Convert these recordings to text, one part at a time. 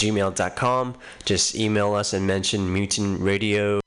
gmail.com. Just email us and mention Mutiny Radio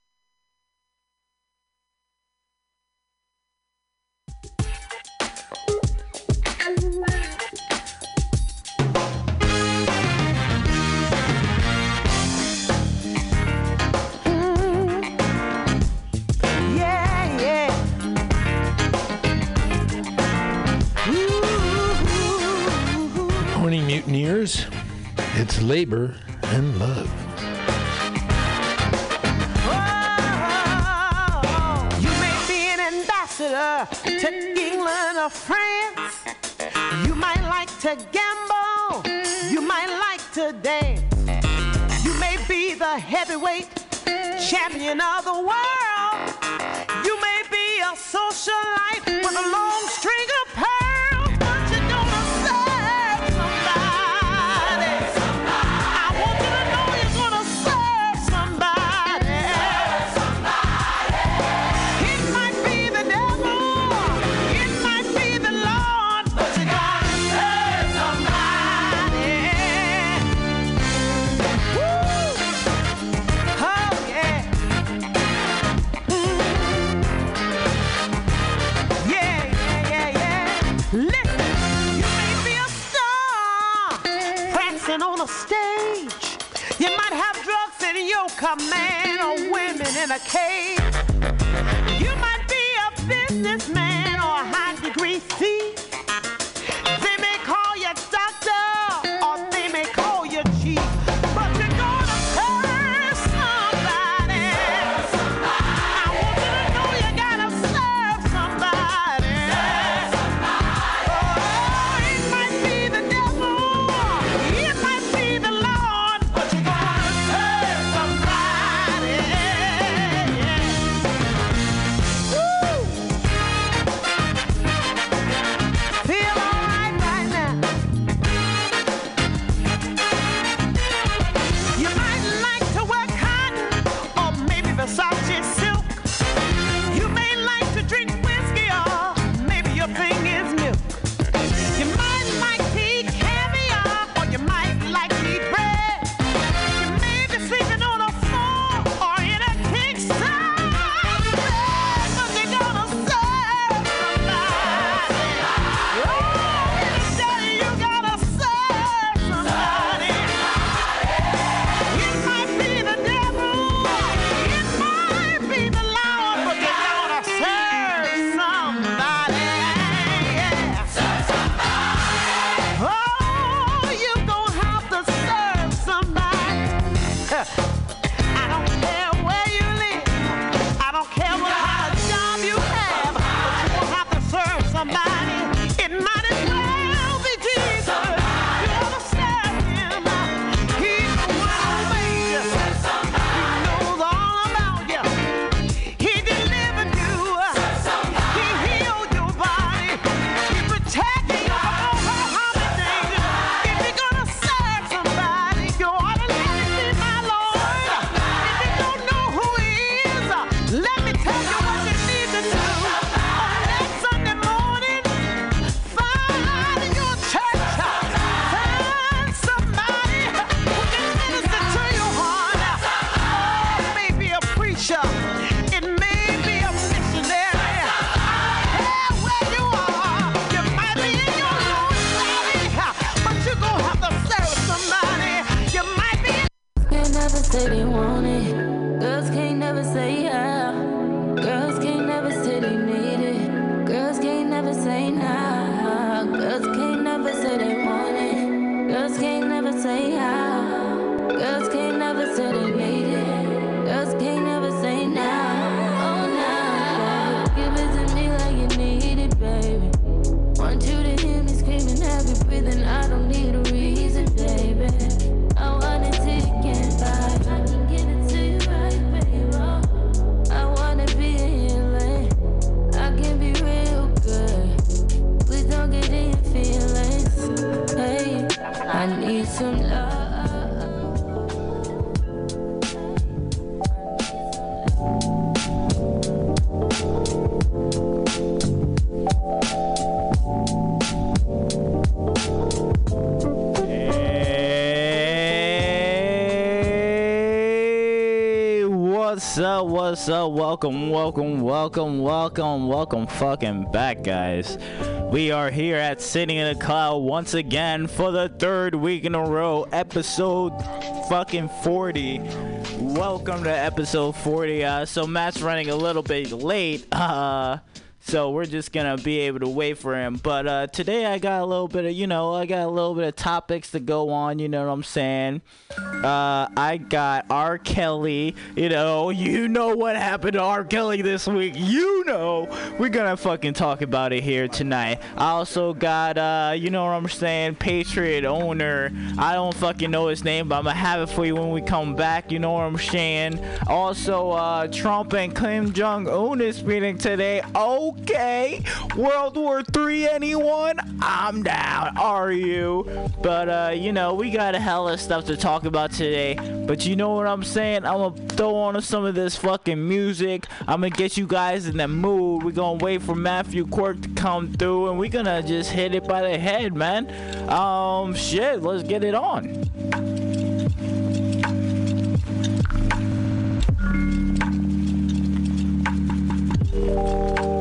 heavyweight champion of the world. You may be a socialite with a long string of a man or women in a cage. Up? Welcome, welcome, welcome, welcome, welcome, fucking back, guys. We are here at Sitting in a Cloud once again for the third week in a row, episode fucking 40. Welcome to episode 40. Uh, so Matt's running a little bit late. Uh, so we're just gonna be able to wait for him. But uh, today I got a little bit of, you know, I got a little bit of topics to go on. You know what I'm saying? Uh, I got R. Kelly. You know, you know what happened to R. Kelly this week. You know, we're gonna fucking talk about it here tonight. I also got, uh, you know what I'm saying? Patriot owner. I don't fucking know his name, but I'm gonna have it for you when we come back. You know what I'm saying? Also, uh, Trump and Kim Jong Un is meeting today. Okay, World War Three. Anyone? I'm down. Are you? But uh, you know, we got a hell of stuff to talk about today. But you know what I'm saying? I'm gonna throw on some of this fucking music. I'm gonna get you guys in the mood. We're gonna wait for Matthew Quirk to come through, and we're gonna just hit it by the head, man. Um, shit, let's get it on. really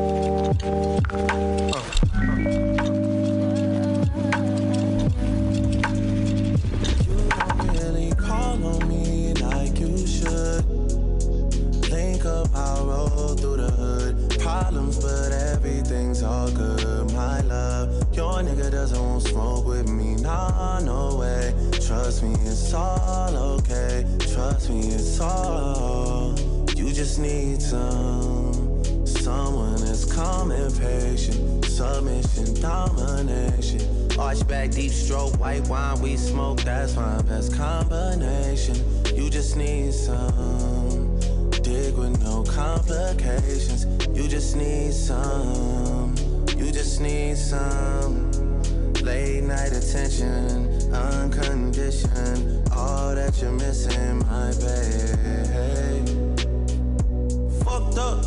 all good, my love. Your nigga doesn't want smoke with me, nah, no way. Trust me, it's all okay. Trust me, it's all. You just need some. Someone that's calm and patient. Submission, domination. Arch back, deep stroke, white wine, we smoke, that's my best combination. You just need some. Dig with no complications. You just need some. Just need some. Late night attention, unconditioned. All that you're missing, my babe fucked up.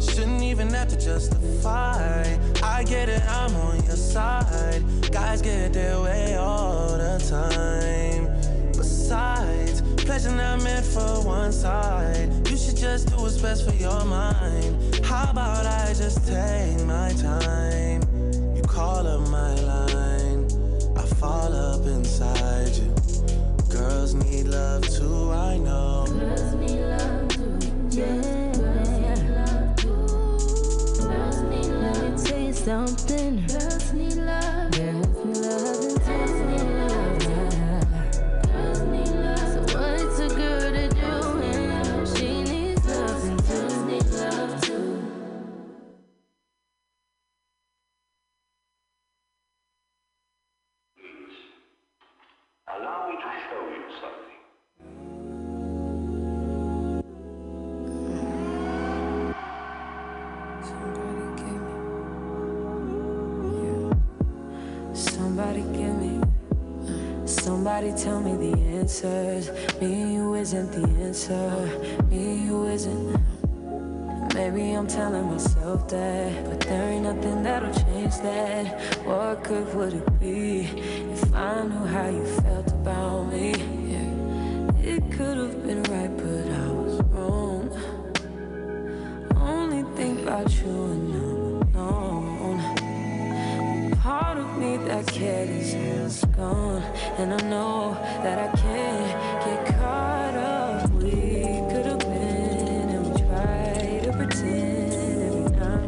Shouldn't even have to justify. I get it, I'm on your side. Guys get their way all the time. Besides, pleasure not meant for one side. You should just do what's best for your mind. How about I just take my time? You call up my line, I fall up inside you. Girls need love too, I know. Girls need love too. Yeah. Girls need love. Let me tell you something. Girls answers. Me you isn't the answer. Me you isn't. Maybe I'm telling myself that, but there ain't nothing that'll change that. What good would it be if I knew how you felt about me? Yeah. It could have been right, but I was wrong. Only think about you and I'm alone. Part of me that cared is gone, and I know that I can't get caught up. We could have been, and we try to pretend every now.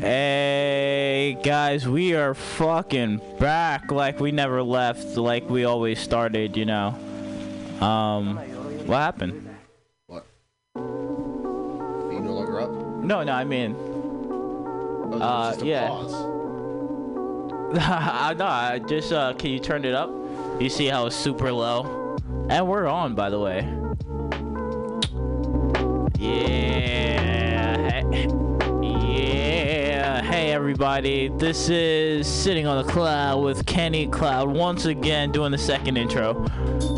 Hey guys, we are fucking back like we never left, like we always started, you know. Um, what happened? What? Are you no longer up? No, no, I mean, Oh, Uh, yeah. I no, I just uh, can you turn it up? You see how it's super low, and we're on, by the way. Yeah, hey- yeah. Hey everybody, this is sitting on the cloud with Kenny Cloud once again doing the second intro.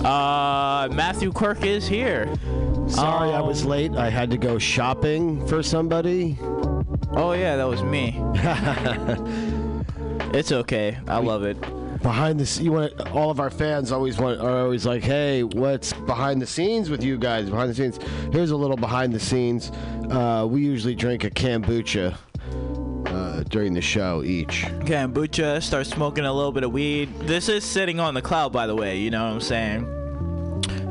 Uh, Matthew Quirk is here. Sorry, I was Um, late. I had to go shopping for somebody. Oh yeah, that was me. it's okay. I love it. behind this. You want all of our fans always want are always like, hey, what's behind the scenes with you guys? Behind the scenes. Here's a little behind the scenes. Uh, we usually drink a kombucha uh, during the show each. kombucha, start smoking a little bit of weed. This is sitting on the cloud, by the way. You know what I'm saying?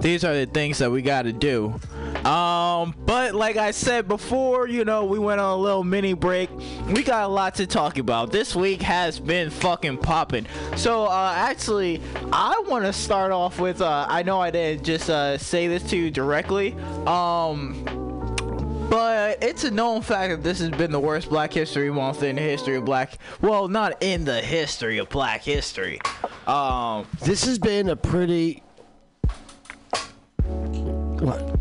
These are the things that we got to do. Um, but like I said before, you know, we went on a little mini break. We got a lot to talk about. This week has been fucking popping. So, uh, actually, I want to start off with. Uh, I know I didn't just uh, say this to you directly. Um, but it's a known fact that this has been the worst Black History Month in the history of Black. Well, not in the history of Black history. Um, This has been a pretty. What?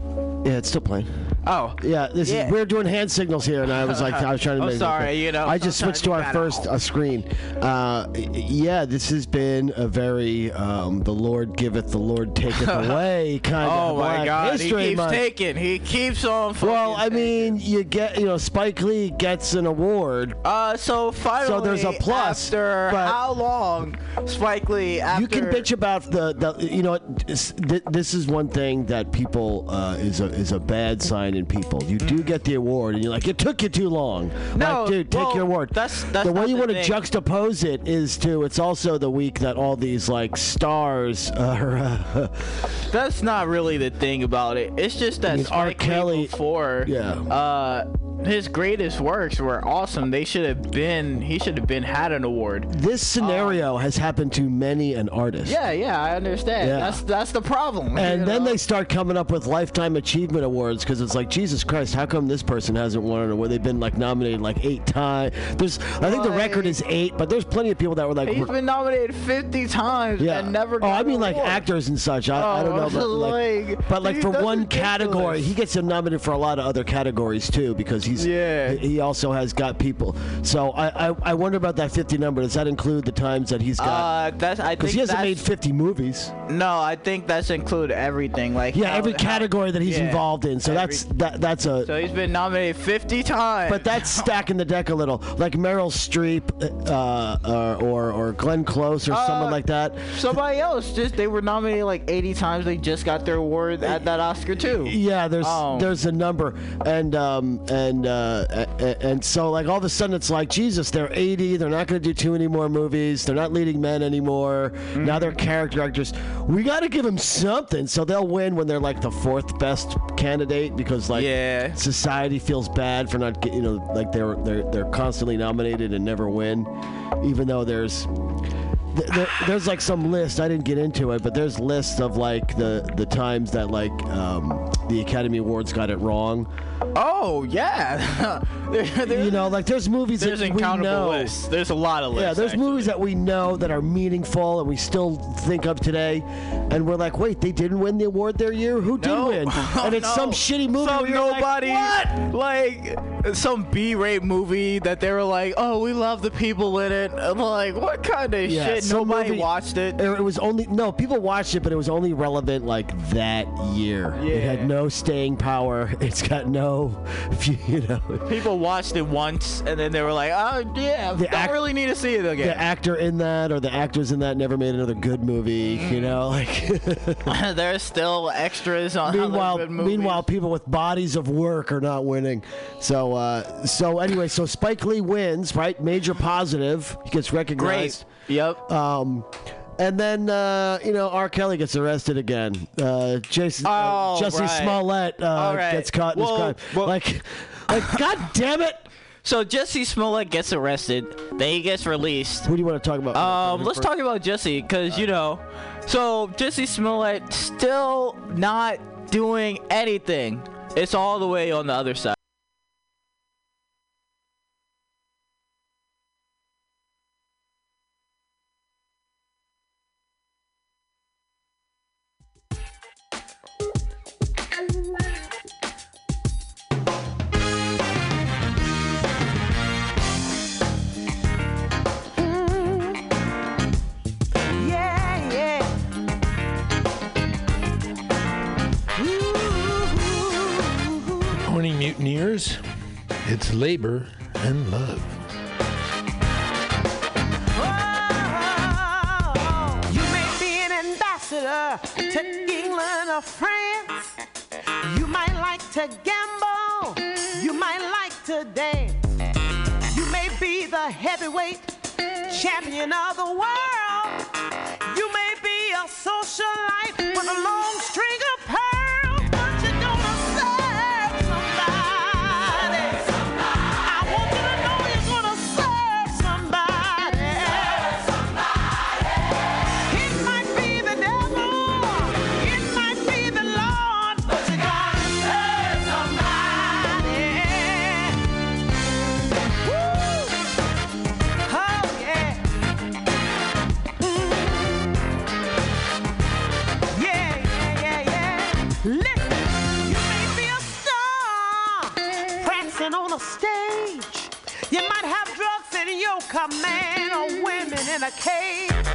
Yeah, it's still playing. Oh, Yeah, this Yeah. is we're doing hand signals here, and I was like, I was trying to I'm make. it sorry, you know, I just switched to our first uh, screen. Uh, yeah, this has been a very um, the Lord giveth, the Lord taketh away kind oh of my Black God, he keeps month. taking. He keeps on. well, I mean, you get you know Spike Lee gets an award. Uh, so finally, so there's a plus, After how long, Spike Lee? After You can bitch about the, the you know this, this is one thing that people uh, is a is a bad sign people. You do get the award, and you're like, it took you too long. No, like, dude, take well, your award. that's- that's the way you want to juxtapose it is to. It's also the week that all these like stars are. Uh, That's not really the thing about it. It's just that I mean, R. Kelly- before, Yeah. uh, his greatest works were awesome. They should have been. He should have been had an award. this scenario has happened to many an artist. Yeah, yeah, I understand. Yeah. That's that's the problem. And then know? they start coming up with lifetime achievement awards because it's like Jesus Christ, how come this person hasn't won an award? They've been like nominated like eight times. There's, I think the record is eight, but there's plenty of people that were like, He's been nominated 50 times yeah. and never. oh, I an mean like award. actors and such. I, I don't Oh, know, but like, like, but like for one ridiculous. category, he gets nominated for a lot of other categories too because he's Yeah. He also has got people. So I, I, I wonder about that 50 number. Does that include the times that he's got? Uh, that's I Because he hasn't made 50 movies. No, I think that's include everything. Like Yeah, how- every how- category that he's yeah, involved in. So every- that's that that's a So he's been nominated 50 times. But that's stacking the deck a little, like Meryl Streep, uh, uh, or or Glenn Close, or someone Uh, like that. somebody else just they were nominated like 80 times. They just got their award at that Oscar too. Yeah, there's Oh. there's a number, and um and uh and so like all of a sudden it's like Jesus, they're 80, they're not going to do too many more movies, they're not leading men anymore. Now they're character actors. We got to give them something, so they'll win when they're like the fourth best candidate because like Yeah. society feels bad for not get, you know like they're they're they're constantly nominated and never win, even though there's. There, there's like some list I didn't get into it, but there's lists of like the the times that like um, the Academy Awards got it wrong. Oh yeah. There- there- You know, like there's movies there's that we uncountable know. lists. There's a lot of lists. Yeah, there's actually. movies that we know that are meaningful and we still think of today, and we're like, wait, they didn't win the award their year. Who did win? Oh, and it's no. some shitty movie. Some where you're like, nobody, what? like some B-rate movie that they were like, "Oh, we love the people in it." I'm like, what kind of Yeah, shit? Nobody movie- watched it. It was only no people watched it, but it was only relevant like that year. Yeah. It had no staying power. It's got no, you know. People watched it once and then they were like, "Oh yeah, The don't act- really need to see it again. The actor in that or the actors in that never made another good movie. Mm. You know, like. There's still extras on meanwhile, meanwhile, people with bodies of work are not winning. So, uh, so anyway, so Spike Lee wins, right? Major positive. He gets recognized. great. recognized. Yep. Um, and then uh, you know R. Kelly gets arrested again. Uh, Jason, uh, Oh, Jesse right. Smollett uh, right. gets caught in Well, his crime. well- like, like, God damn it! So Jesse Smollett gets arrested. Then he gets released. Who do you want to talk about? Um, let's talk about Jesse because you know, so Jesse Smollett still not doing anything. It's all the way on the other side. mutineers, it's labor and love. Oh, you may be an ambassador to England or France. You might like to gamble, you might like to dance. You may be the heavyweight champion of the world. You may be a socialite with a long in a cage.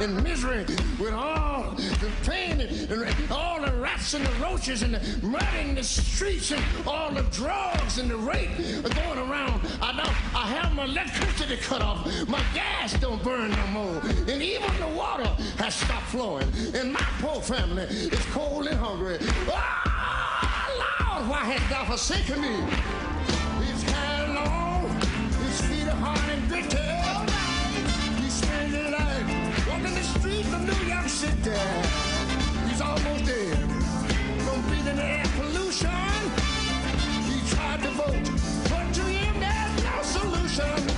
and misery, with all the pain and, and all the rats and the roaches and the mud in the streets and all the drugs and the rape going around. I don't, I have my electricity cut off. My gas don't burn no more. And even the water has stopped flowing. And my poor family is cold and hungry. Ah, Lord, why hast thou forsaken me? New York City. He's almost dead from breathing air pollution. He tried to vote, but to him there's no solution.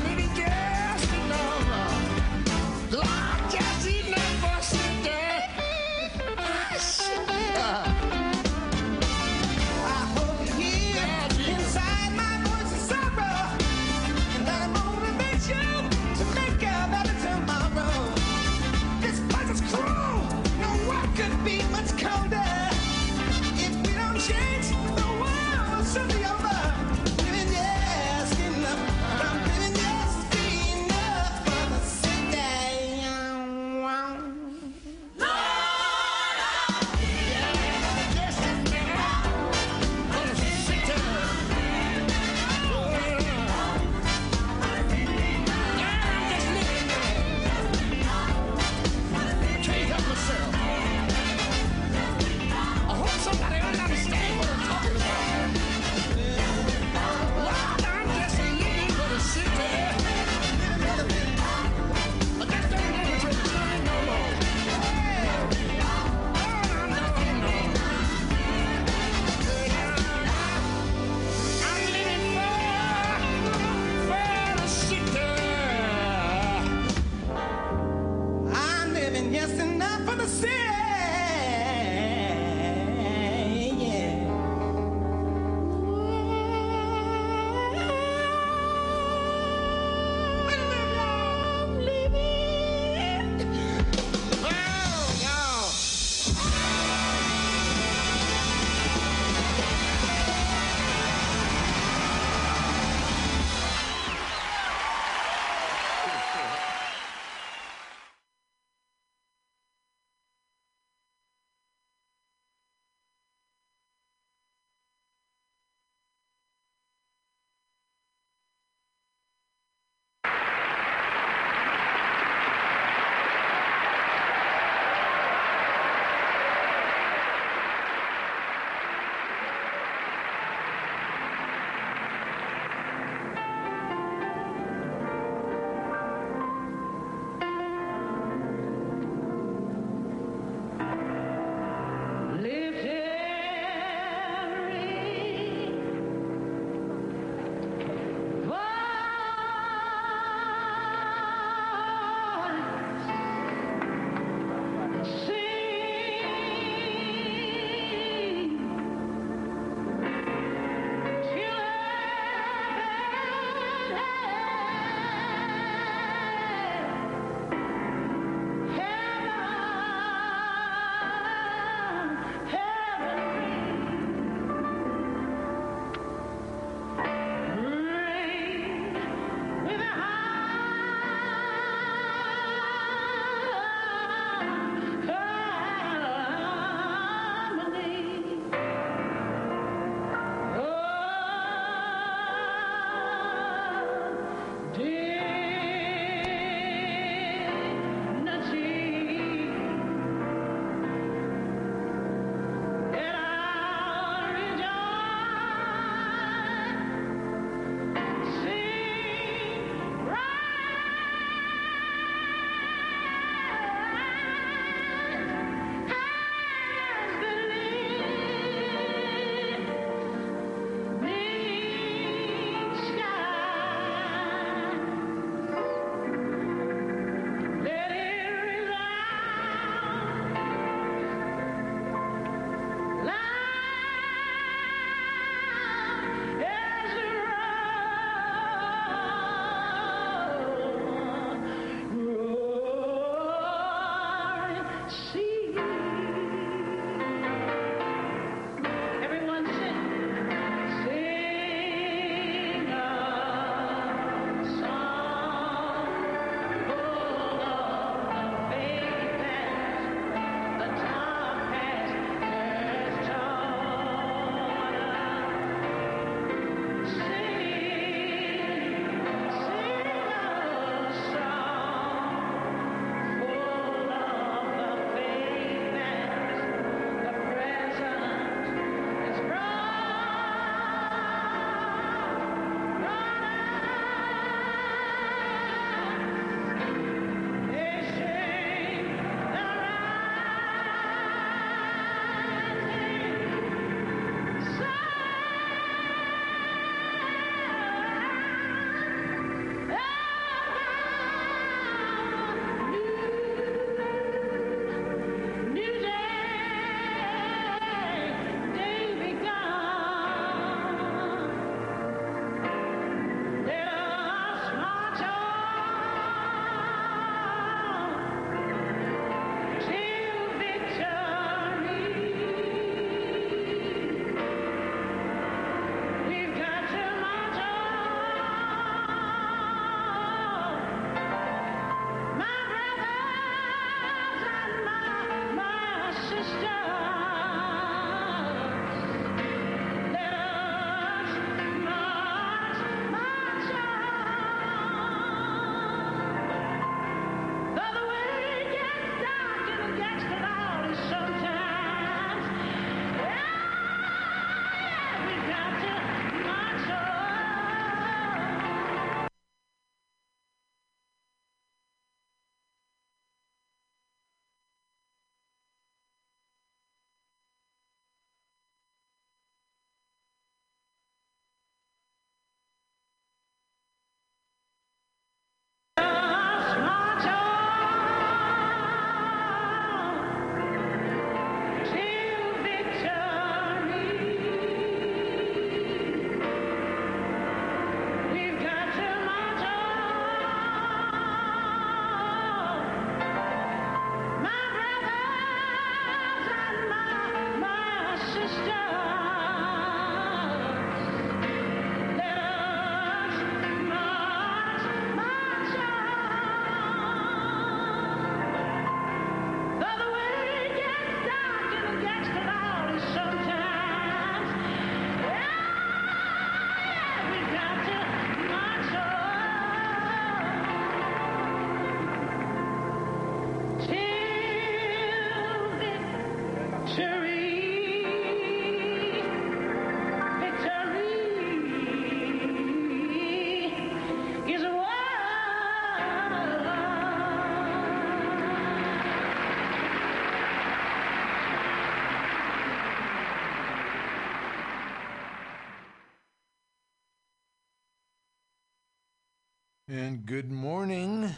And good morning,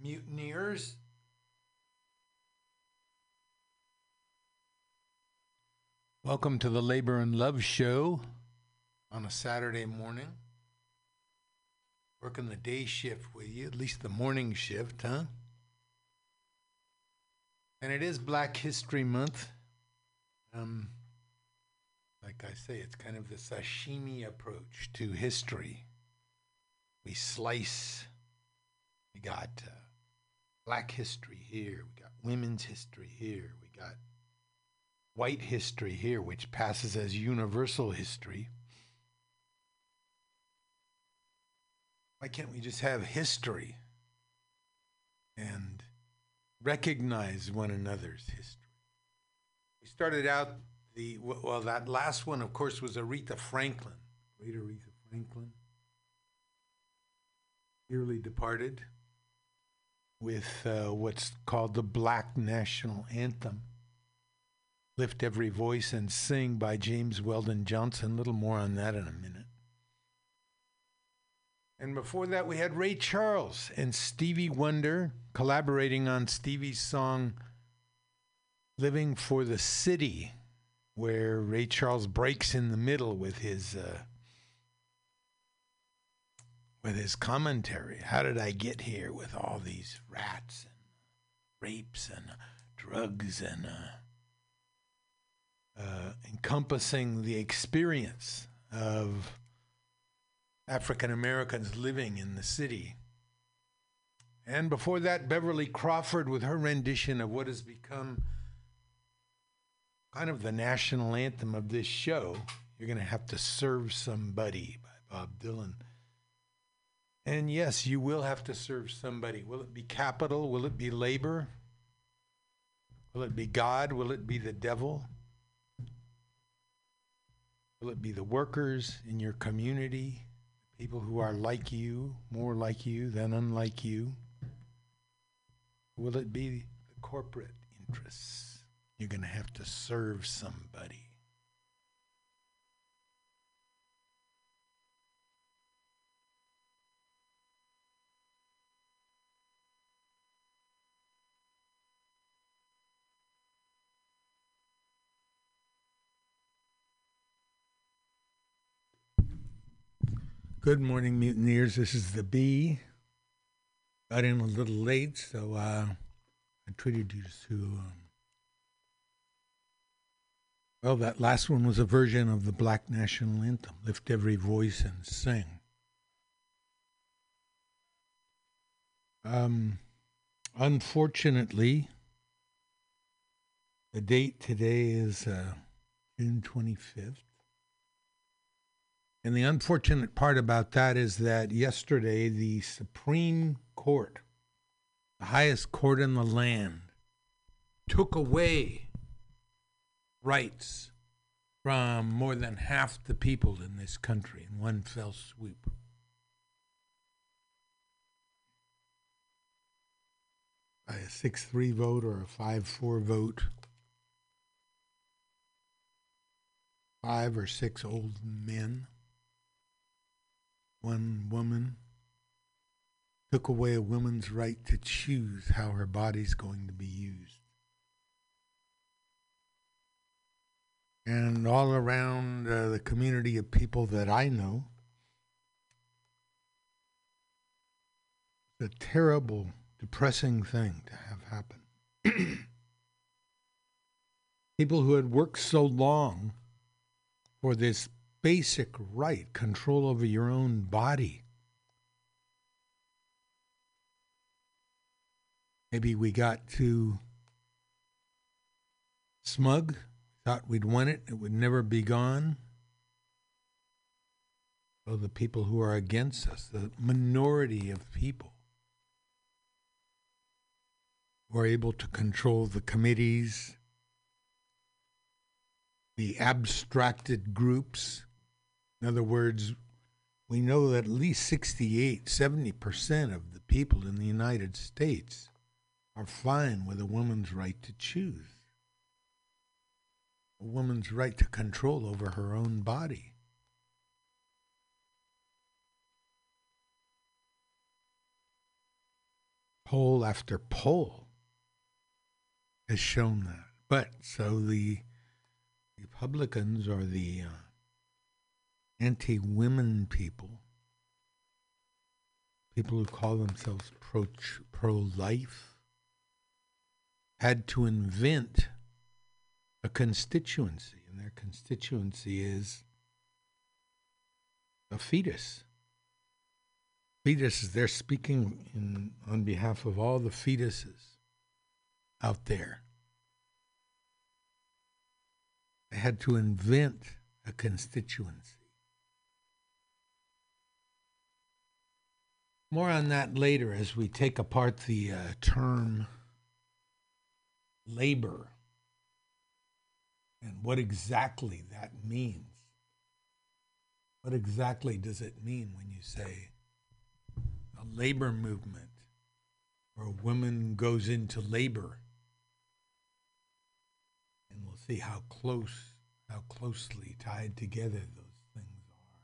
mutineers. Welcome to the Labor and Love Show on a Saturday morning. Working the day shift with you, at least the morning shift, huh? And it is Black History Month. Um, like I say, it's kind of the sashimi approach to history. We slice. We got uh, black history here. We got women's history here. We got white history here, which passes as universal history. Why can't we just have history and recognize one another's history? We started out the well, that last one, of course, was Aretha Franklin. Great Aretha Franklin, dearly departed, with uh, what's called the Black National Anthem. Lift Every Voice and Sing by James Weldon Johnson. A little more on that in a minute. And before that, we had Ray Charles and Stevie Wonder collaborating on Stevie's song Living for the City, where Ray Charles breaks in the middle with his. Uh, with his commentary, how did I get here with all these rats and rapes and drugs and uh, uh, encompassing the experience of African Americans living in the city. And before that, Beverly Crawford with her rendition of what has become kind of the national anthem of this show. You're going to have to serve somebody by Bob Dylan. And yes, you will have to serve somebody. Will it be capital? Will it be labor? Will it be God? Will it be the devil? Will it be the workers in your community? People who are like you, more like you than unlike you? Will it be the corporate interests? You're going to have to serve somebody. Good morning, mutineers. This is the B. Got in a little late, so uh, I treated you to. Um, well, that last one was a version of the Black National Anthem Lift Every Voice and Sing. Um, unfortunately, the date today is uh, June 25th. And the unfortunate part about that is that yesterday the Supreme Court, the highest court in the land, took away rights from more than half the people in this country in one fell swoop. By a 6 3 vote or a 5 4 vote. Five or six old men one woman took away a woman's right to choose how her body's going to be used. And all around uh, the community of people that I know, it's a terrible, depressing thing to have happen. people who had worked so long for this basic right control over your own body. Maybe we got too smug, thought we'd won it, it would never be gone. So the people who are against us, the minority of people who are able to control the committees, the abstracted groups, in other words, we know that at least 68, 70% of the people in the United States are fine with a woman's right to choose, a woman's right to control over her own body. Poll after poll has shown that. But so the Republicans are the uh, anti women people, people who call themselves pro life, had to invent a constituency, and their constituency is a fetus. Fetuses, they're speaking in, on behalf of all the fetuses out there. They had to invent a constituency. More on that later as we take apart the uh, term labor and what exactly that means. What exactly does it mean when you say a labor movement or a woman goes into labor? And we'll see how close, how closely tied together those things are.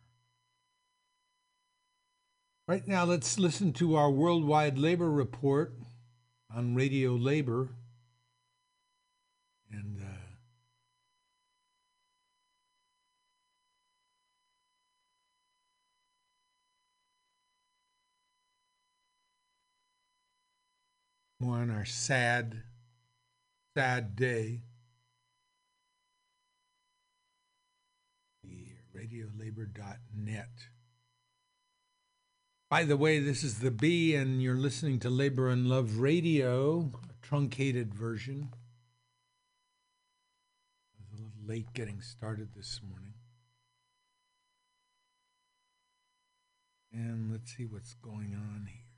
Right now, let's listen to our worldwide labor report on Radio Labor. And uh, more on our sad, sad day. Radiolabor.net. By the way, this is the B, and you're listening to Labor and Love Radio, a truncated version. I was a little late getting started this morning. And let's see what's going on here.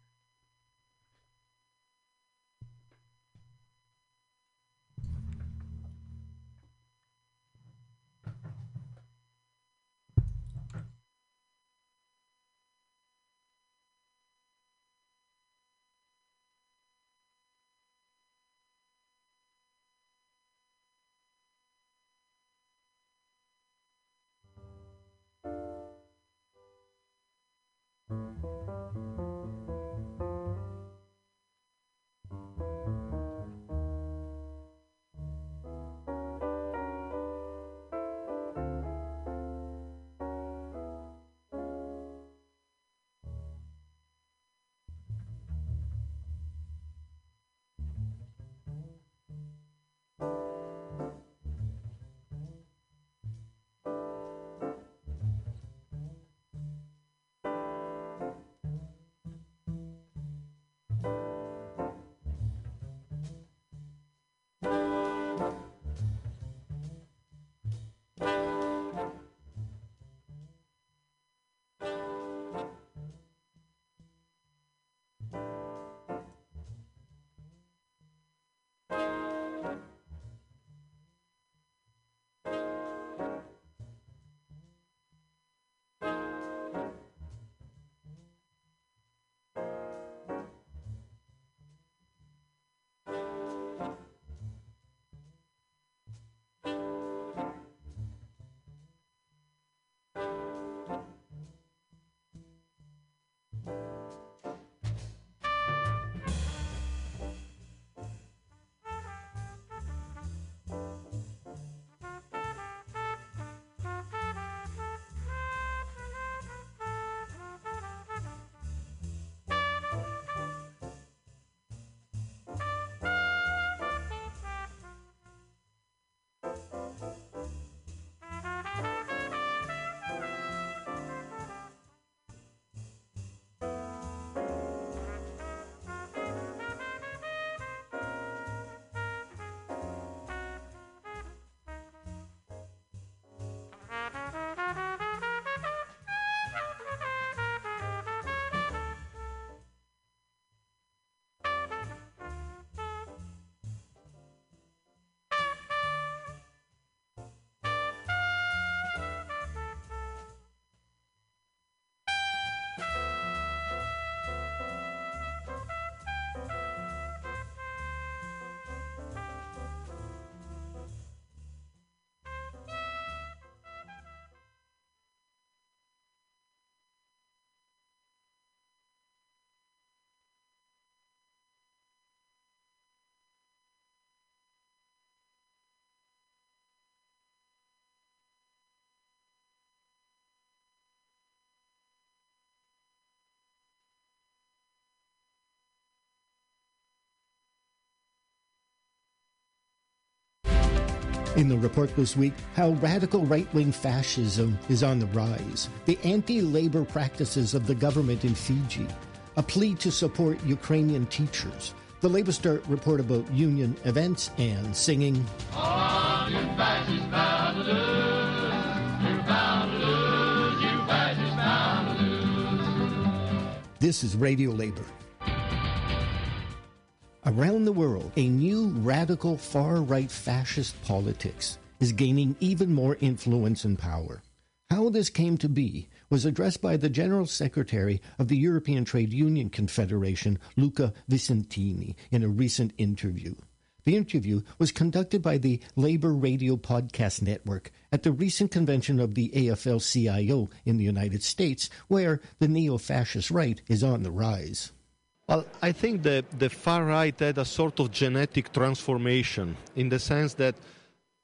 In the report this week, how radical right wing fascism is on the rise, the anti labor practices of the government in Fiji, a plea to support Ukrainian teachers, the Labor Start report about union events, and singing. This is Radio Labor. Around the world, a new radical far right fascist politics is gaining even more influence and power. How this came to be was addressed by the General Secretary of the European Trade Union Confederation, Luca Visentini, in a recent interview. The interview was conducted by the Labor Radio Podcast Network at the recent convention of the AFL CIO in the United States, where the neo fascist right is on the rise. Well, I think the, the far right had a sort of genetic transformation in the sense that,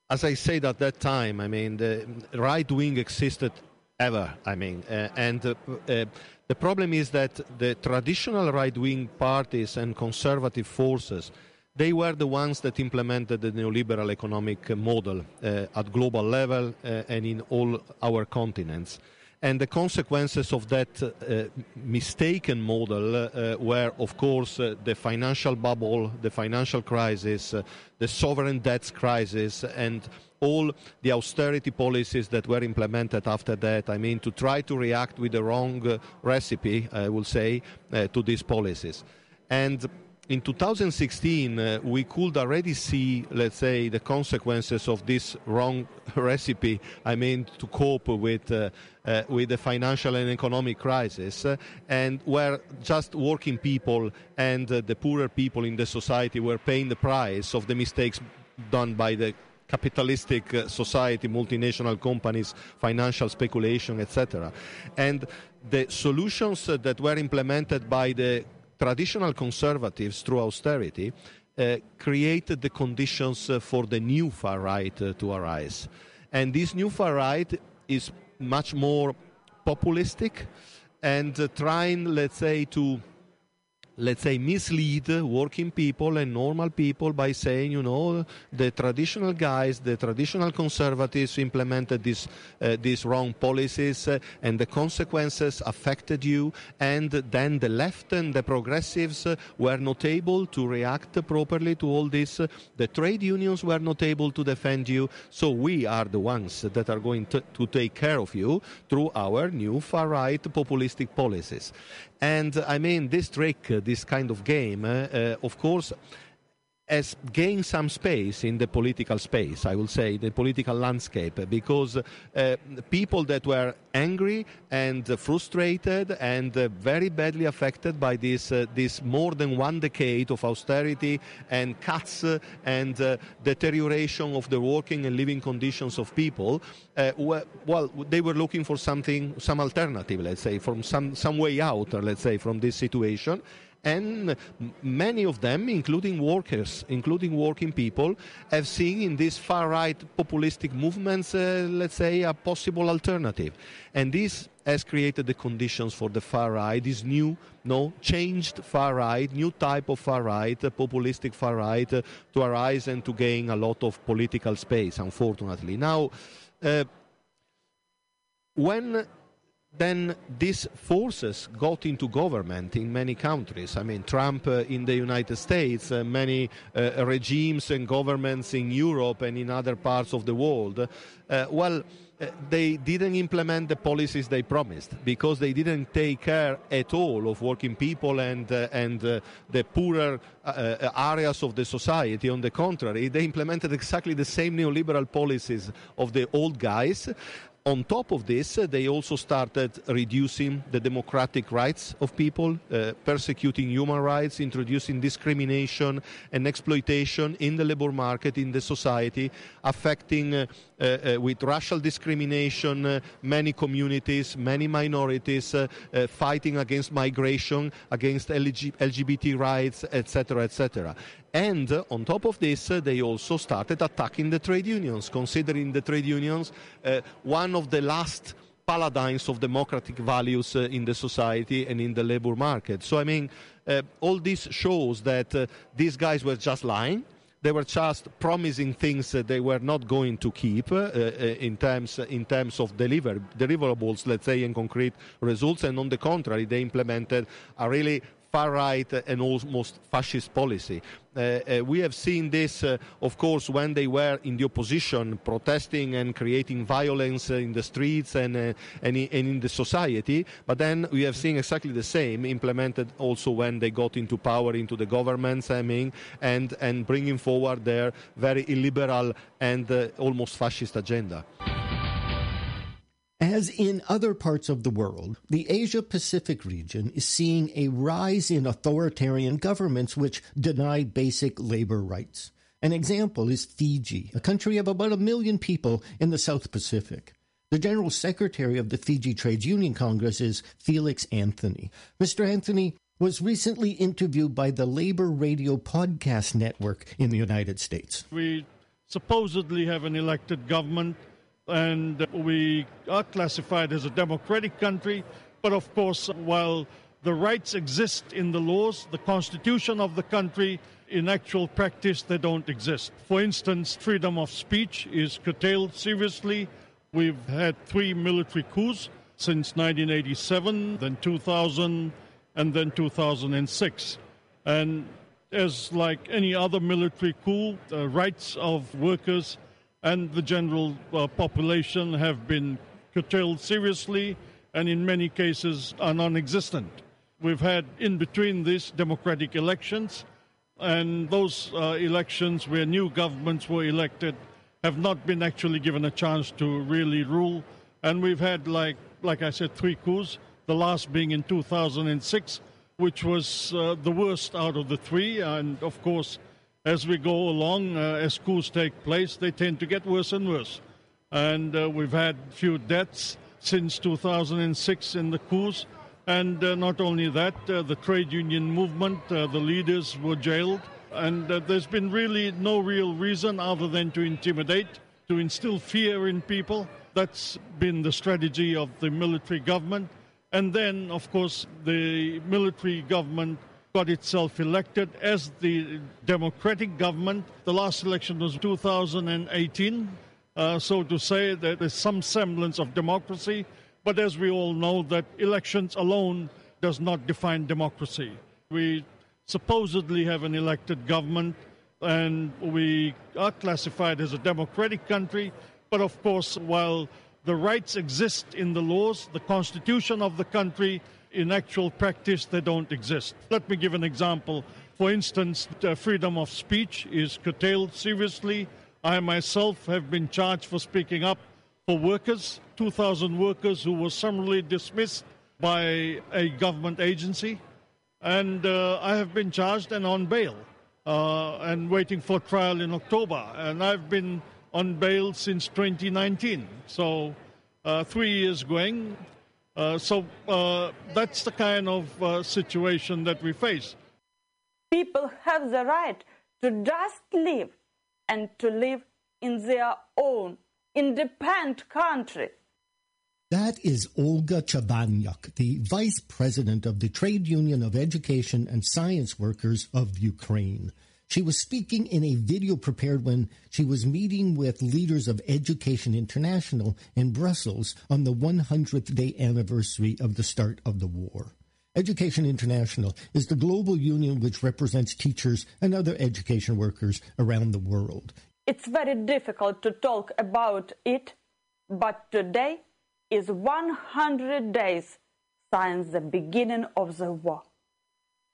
as I said at that time, I mean, the right wing existed ever, I mean, uh, and uh, uh, the problem is that the traditional right wing parties and conservative forces they were the ones that implemented the neoliberal economic model uh, at global level uh, and in all our continents. And the consequences of that uh, mistaken model uh, were, of course, uh, the financial bubble, the financial crisis, uh, the sovereign debts crisis, and all the austerity policies that were implemented after that. I mean, to try to react with the wrong recipe, I will say, to these policies. And in 2016, uh, we could already see, let's say, the consequences of this wrong recipe. I mean, to cope with uh, uh, with the financial and economic crisis, uh, and where just working people and uh, the poorer people in the society were paying the price of the mistakes done by the capitalistic uh, society, multinational companies, financial speculation, etc. And the solutions that were implemented by the traditional conservatives, through austerity, uh, created the conditions uh, for the new far right uh, to arise. And this new far right is much more populistic and trying, let's say, to let's say, mislead working people and normal people by saying, you know, the traditional guys, the traditional conservatives implemented these uh, these wrong policies, uh, and the consequences affected you. And then the left and the progressives uh, were not able to react properly to all this. the trade unions were not able to defend you. So we are the ones that are going to, to take care of you through our new far right populistic policies. And I mean, this trick, uh, this kind of game, uh, uh, of course, has gained some space in the political space, I will say, the political landscape, because uh, people that were angry and frustrated and uh, very badly affected by this, uh, this more than one decade of austerity and cuts and deterioration of the working and living conditions of people, were, well, they were looking for something, some alternative, let's say, from some, some way out, let's say, from this situation and many of them, including workers, including working people, have seen in these far-right populistic movements, uh, let's say, a possible alternative. And this has created the conditions for the far right, this new, no, changed far right, new type of far right, uh, populistic far right, uh, to arise and to gain a lot of political space, unfortunately. Now, uh, when then these forces got into government in many countries. I mean, Trump uh, in the United States, uh, many uh, regimes and governments in Europe and in other parts of the world. Uh, well, uh, they didn't implement the policies they promised because they didn't take care at all of working people and uh, and the poorer areas of the society. On the contrary, they implemented exactly the same neoliberal policies of the old guys on top of this, uh, they also started reducing the democratic rights of people, uh, persecuting human rights, introducing discrimination and exploitation in the labor market, in the society, affecting uh, with racial discrimination uh, many communities, many minorities, fighting against migration, against LG- LGBT rights, etc., etc. And uh, on top of this, uh, they also started attacking the trade unions, considering the trade unions uh, one of the last paladins of democratic values uh, in the society and in the labor market. So, I mean, uh, all this shows that uh, these guys were just lying. They were just promising things that they were not going to keep uh, uh, in terms in terms of deliver deliverables, let's say, and concrete results. And on the contrary, they implemented a really far right and almost fascist policy. Uh, uh, we have seen this, uh, of course, when they were in the opposition, protesting and creating violence in the streets and, uh, and, in, and, in, the society. But then we have seen exactly the same implemented also when they got into power, into the governments, I mean, and, and bringing forward their very illiberal and uh, almost fascist agenda. As in other parts of the world, the Asia Pacific region is seeing a rise in authoritarian governments which deny basic labor rights. An example is Fiji, a country of about a million people in the South Pacific. The General Secretary of the Fiji Trades Union Congress is Felix Anthony. Mr. Anthony was recently interviewed by the Labor Radio Podcast Network in the United States. We supposedly have an elected government and we are classified as a democratic country. But of course, while the rights exist in the laws, the constitution of the country, in actual practice, they don't exist. For instance, freedom of speech is curtailed seriously. We've had three military coups since 1987, then 2000, and then 2006. And as like any other military coup, the rights of workers and the general uh, population have been curtailed seriously and in many cases are non existent. We've had in between these democratic elections, and those uh, elections where new governments were elected have not been actually given a chance to really rule. And we've had, like, like I said, three coups, the last being in 2006, which was uh, the worst out of the three. And of course, as we go along, uh, as coups take place, they tend to get worse and worse. And uh, we've had few deaths since 2006 in the coups. And uh, not only that, uh, the trade union movement, uh, the leaders were jailed. And uh, there's been really no real reason other than to intimidate, to instill fear in people. That's been the strategy of the military government. And then, of course, the military government got itself elected as the democratic government. The last election was 2018, uh, so to say that there's some semblance of democracy. But as we all know, that elections alone does not define democracy. We supposedly have an elected government, and we are classified as a democratic country. But of course, while the rights exist in the laws, the constitution of the country in actual practice, they don't exist. Let me give an example. For instance, freedom of speech is curtailed seriously. I myself have been charged for speaking up for workers, 2,000 workers who were summarily dismissed by a government agency. And uh, I have been charged and on bail uh, and waiting for trial in October. And I've been on bail since 2019. So, uh, three years going. Uh, so uh, that's the kind of uh, situation that we face. People have the right to just live and to live in their own independent country. That is Olga Chabanyuk, the vice president of the Trade Union of Education and Science Workers of Ukraine. She was speaking in a video prepared when she was meeting with leaders of Education International in Brussels on the 100th day anniversary of the start of the war. Education International is the global union which represents teachers and other education workers around the world. It's very difficult to talk about it, but today is 100 days since the beginning of the war.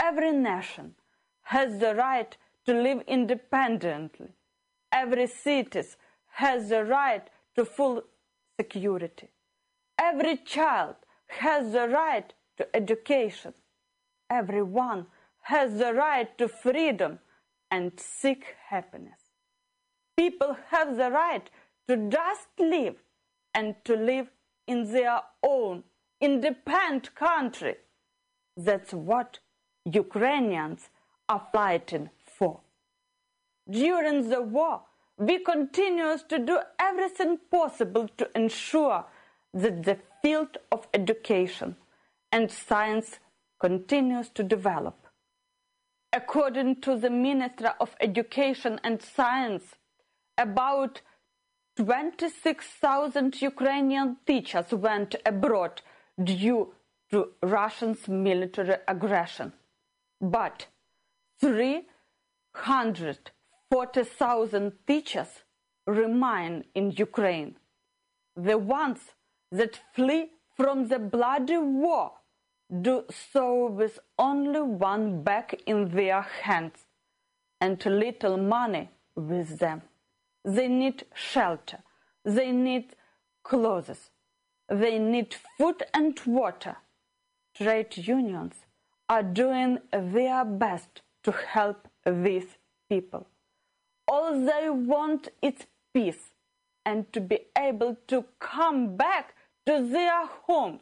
Every nation has the right to live independently. Every citizen has the right to full security. Every child has the right to education. Everyone has the right to freedom and seek happiness. People have the right to just live and to live in their own independent country. That's what Ukrainians are fighting for. During the war, we continue to do everything possible to ensure that the field of education and science continues to develop. According to the Minister of Education and Science, about 26,000 Ukrainian teachers went abroad due to Russia's military aggression. But 340,000 teachers remain in Ukraine. The ones that flee from the bloody war do so with only one bag in their hands and little money with them. They need shelter. They need clothes. They need food and water. Trade unions are doing their best to help these people. All they want is peace and to be able to come back to their homes.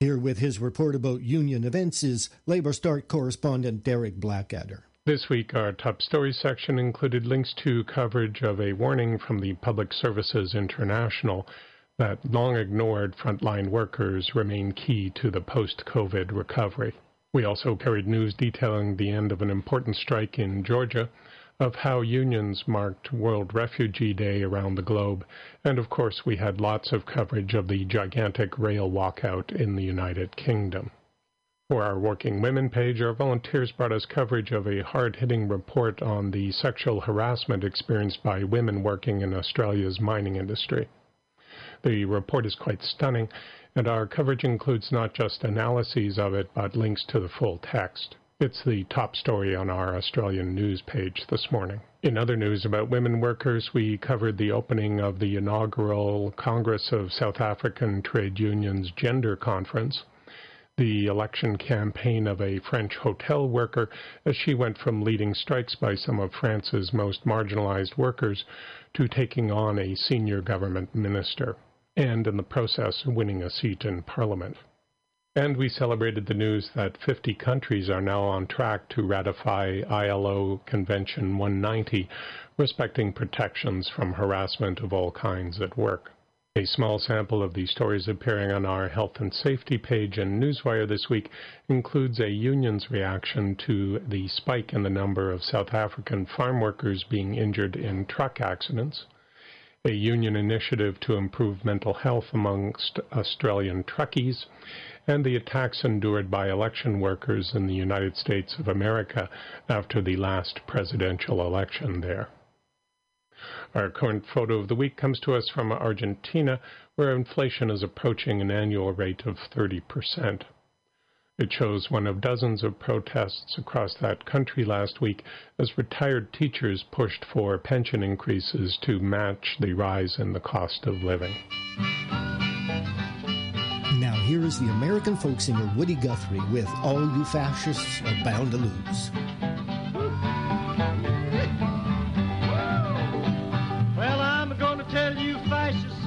Here with his report about union events is Labor Start correspondent Derek Blackadder. This week, our top stories section included links to coverage of a warning from the Public Services International that long ignored frontline workers remain key to the post COVID recovery. We also carried news detailing the end of an important strike in Georgia, of how unions marked World Refugee Day around the globe, and of course, we had lots of coverage of the gigantic rail walkout in the United Kingdom. For our Working Women page, our volunteers brought us coverage of a hard hitting report on the sexual harassment experienced by women working in Australia's mining industry. The report is quite stunning, and our coverage includes not just analyses of it, but links to the full text. It's the top story on our Australian news page this morning. In other news about women workers, we covered the opening of the inaugural Congress of South African Trade Unions Gender Conference the election campaign of a French hotel worker as she went from leading strikes by some of France's most marginalized workers to taking on a senior government minister, and in the process winning a seat in parliament. And we celebrated the news that 50 countries are now on track to ratify ILO Convention 190, respecting protections from harassment of all kinds at work. A small sample of the stories appearing on our health and safety page in Newswire this week includes a union's reaction to the spike in the number of South African farm workers being injured in truck accidents, a union initiative to improve mental health amongst Australian truckies, and the attacks endured by election workers in the United States of America after the last presidential election there. Our current photo of the week comes to us from Argentina, where inflation is approaching an annual rate of 30%. It shows one of dozens of protests across that country last week as retired teachers pushed for pension increases to match the rise in the cost of living. Now, here is the American folk singer Woody Guthrie with All You Fascists Are Bound to Lose. Well, I'm going to tell you, fascists,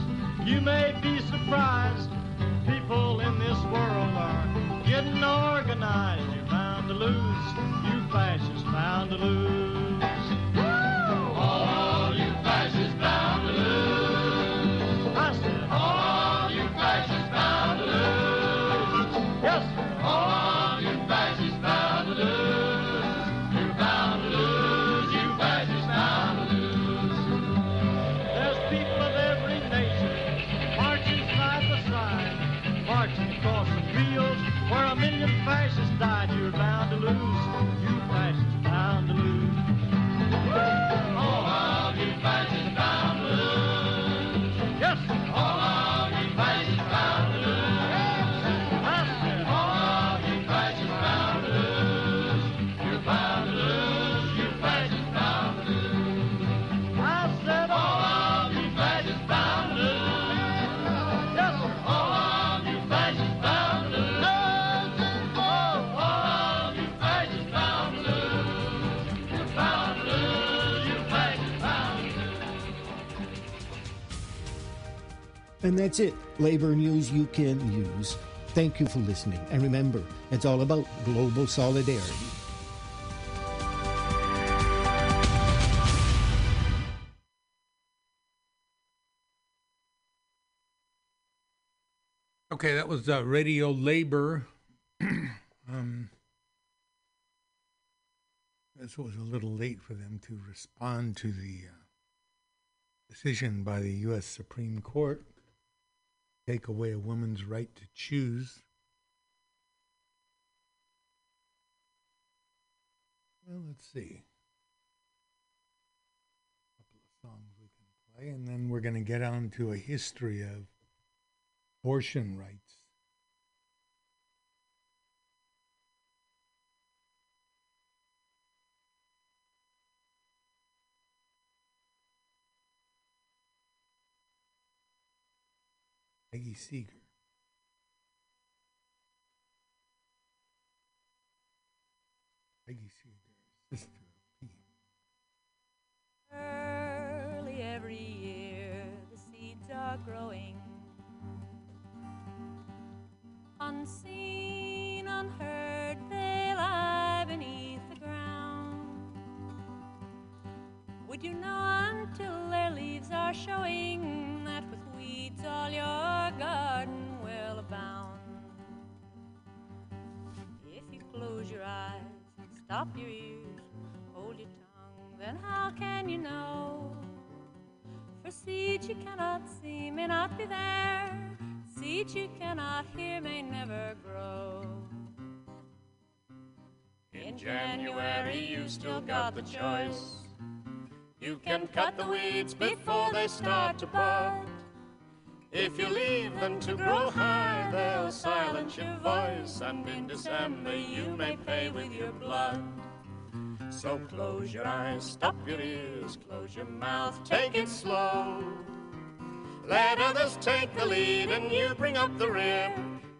you may be organized. You're bound to lose. You fascists bound to lose. And that's it. Labor news you can use. Thank you for listening. And remember, it's all about global solidarity. Okay, that was uh, Radio Labor. um, This was a little late for them to respond to the uh, decision by the U.S. Supreme Court take away a woman's right to choose. Well, let's see. A couple of songs we can play, and then we're going to get on to a history of abortion rights. Peggy Seeger. Peggy Seeger, sister of Pete. Early every year, the seeds are growing. Unseen, unheard, they lie beneath the ground. Would you know stop your ears, hold your tongue, then how can you know? For seeds you cannot see may not be there, seeds you cannot hear may never grow. In January, you still got the choice. You can cut the weeds before they start to bud. If you leave them to grow high, they'll silence your voice, and in December you may pay with your blood. So close your eyes, stop your ears, close your mouth, take it slow. Let others take the lead and you bring up the rear,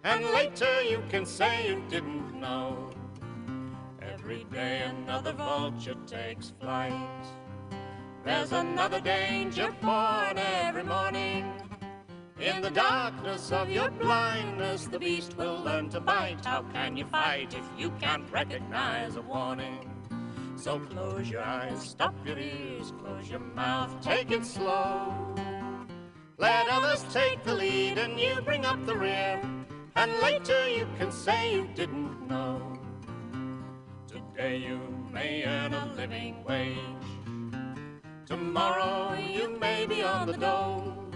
and later you can say you didn't know. Every day another vulture takes flight. There's another danger born every morning. In the darkness of your blindness, the beast will learn to bite. How can you fight if you can't recognize a warning? So close your eyes, stop your ears, close your mouth, take it slow. Let others take the lead and you bring up the rear, and later you can say you didn't know. Today you may earn a living wage. Tomorrow you may be on the dole.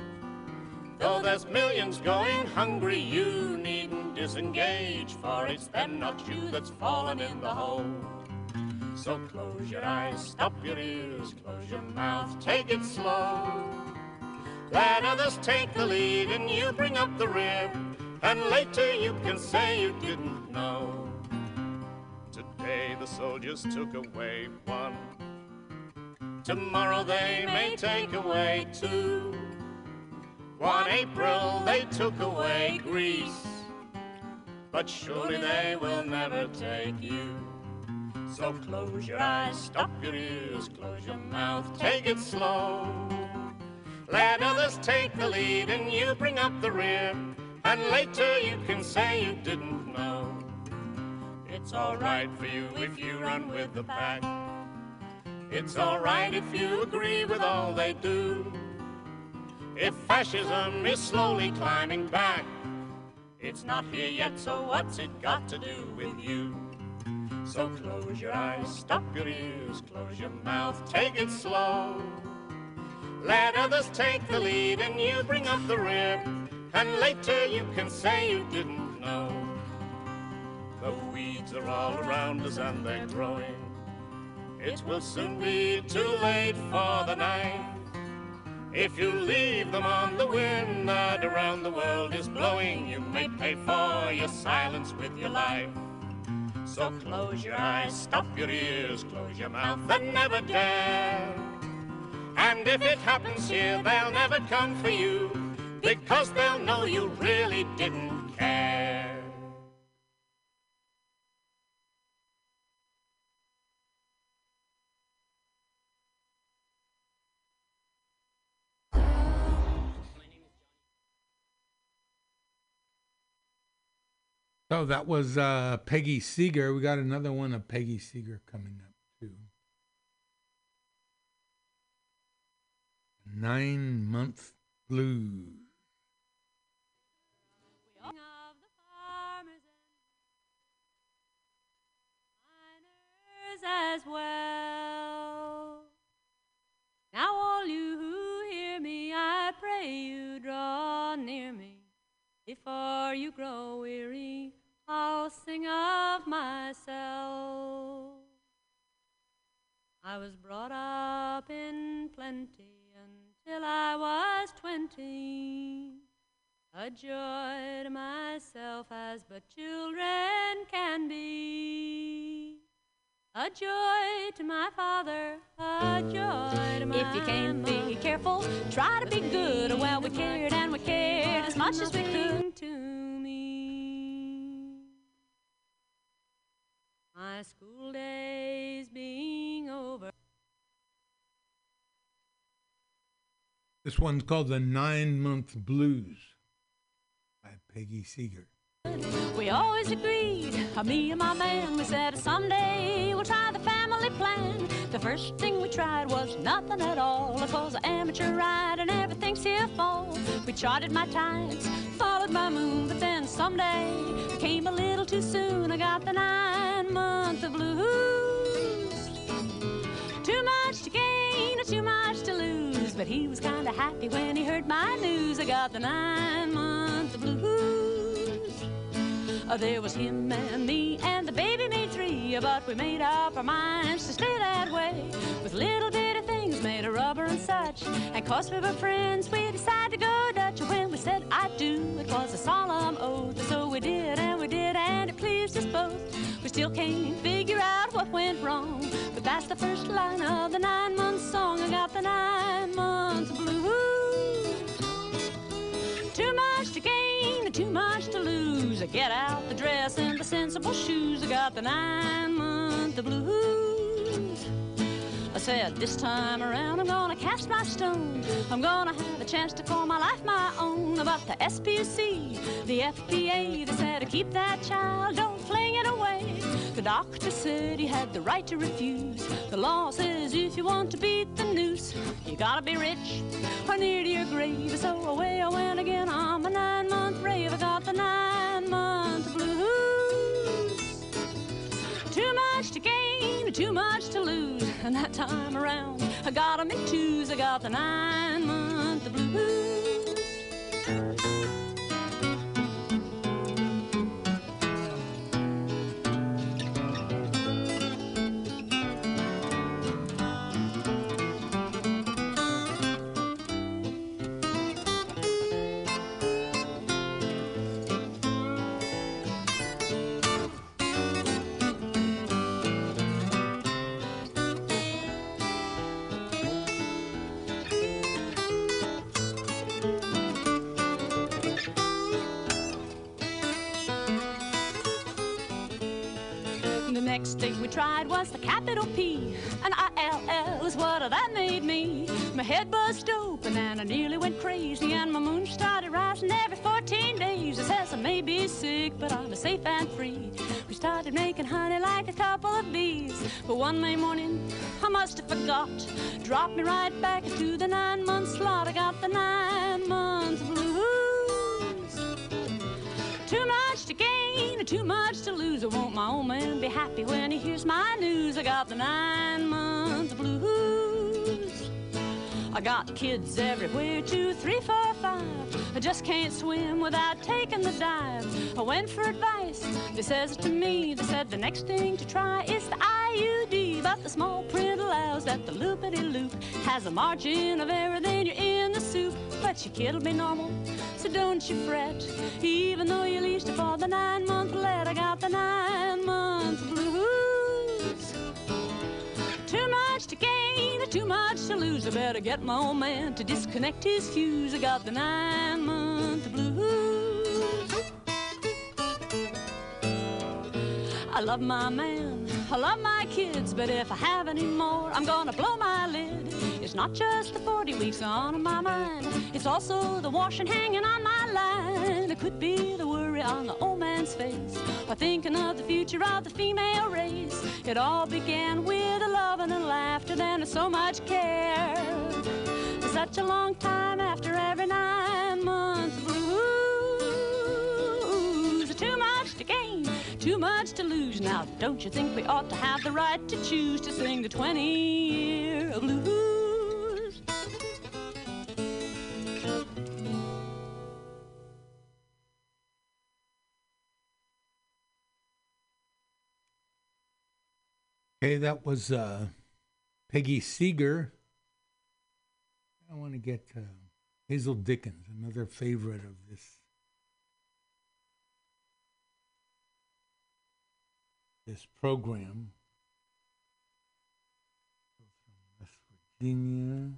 Though there's millions going hungry, you needn't disengage, for it's them, not you, that's fallen in the hole. So close your eyes, stop your ears, close your mouth, take it slow. Let others take the lead and you bring up the rear, and later you can say you didn't know. Today the soldiers took away one. Tomorrow they may take away two. One April they took away Greece, but surely they will never take you. So close your eyes, stop your ears, close your mouth, take it slow. Let others take the lead and you bring up the rear, and later you can say you didn't know. It's alright for you if you run with the pack. It's alright if you agree with all they do. If fascism is slowly climbing back, it's not here yet, so what's it got to do with you? So close your eyes, stop your ears, close your mouth, take it slow. Let others take the lead and you bring up the rear, and later you can say you didn't know. The weeds are all around us and they're growing. It will soon be too late for the night. If you leave them on the wind that around the world is blowing, you may pay for your silence with your life. So close your eyes, stop your ears, close your mouth, and never dare. And if it happens here, they'll never come for you, because they'll know you really didn't care. So that was uh, Peggy Seeger. We got another one of Peggy Seeger coming up too. Nine month blues. as well. Now, all you who hear me, I pray you draw near me before you grow weary I'll sing of myself. I was brought up in plenty until I was twenty. A joy to myself as but children can be. A joy to my father, a joy to my If you can't be careful, try to be good. Well, we cared and we cared as much as we could to me. My school days being over. This one's called The Nine Month Blues by Peggy Seeger. We always agreed, uh, me and my man, we said someday we'll try the family plan. The first thing we tried was nothing at all. It was an amateur ride and everything's here fall. We charted my tides, followed my moon, but then someday came a little too soon. I got the nine month of blues. Too much to gain or too much to lose, but he was kinda happy when he heard my news. I got the nine month of blues. Uh, There was him and me, and the baby made three, but we made up our minds to stay that way. With little bitty things made of rubber and such. And cause we were friends, we decided to go Dutch. When we said I do, oath. So we did, and we did, and it pleased us both. We still can't figure out what went wrong, but that's the first line of the nine month song. I got the nine months blues. Too much to gain and too much to lose. I get out the dress and the sensible shoes. I got the nine month blues. Said, this time around I'm gonna cast my stone. I'm gonna have a chance to call my life my own. About the SPC, the FPA, they said to keep that child, don't fling it away. The doctor said he had the right to refuse. The law says if you want to beat the noose, you gotta be rich or near to your grave. So away I went again on my nine month rave. I got the nine month blues. Too much to gain, too much to lose. And that time around, I got 'em in twos. I got the nine month the blue blues. Thing we tried was the capital P. An I-L-L is what that made me. My head buzzed open and I nearly went crazy. And my moon started rising every 14 days. It says I may be sick, but I'm safe and free. We started making honey like a couple of bees. But one May morning, I must have forgot. Dropped me right back into the nine month slot. I got the nine months blues. Too much to and too to lose. I want my old man be happy when he hears my news. I got the nine month blues. I got kids everywhere, two, three, four, five. I just can't swim without taking the dive. I went for advice. They says to me, they said the next thing to try is the IUD. But the small print allows that the loopity loop has a margin of error. Then you're in the soup. But kid'll be normal, so don't you fret. Even though you leased it for the nine month let, I got the nine month blues. Too much to gain, too much to lose. I better get my old man to disconnect his fuse. I got the nine month blues. I love my man, I love my kids, but if I have any more, I'm gonna blow my lid. It's not just the 40 weeks on my mind, it's also the washing hanging on my line. It could be the worry on the old man's face, or thinking of the future of the female race. It all began with a love and a laughter, then so much care. For Such a long time after every nine month blues. Too much to gain, too much to lose. Now, don't you think we ought to have the right to choose to sing the 20 year blues? Okay, that was uh, Peggy Seeger. I want to get uh, Hazel Dickens, another favorite of this this program. From West Virginia.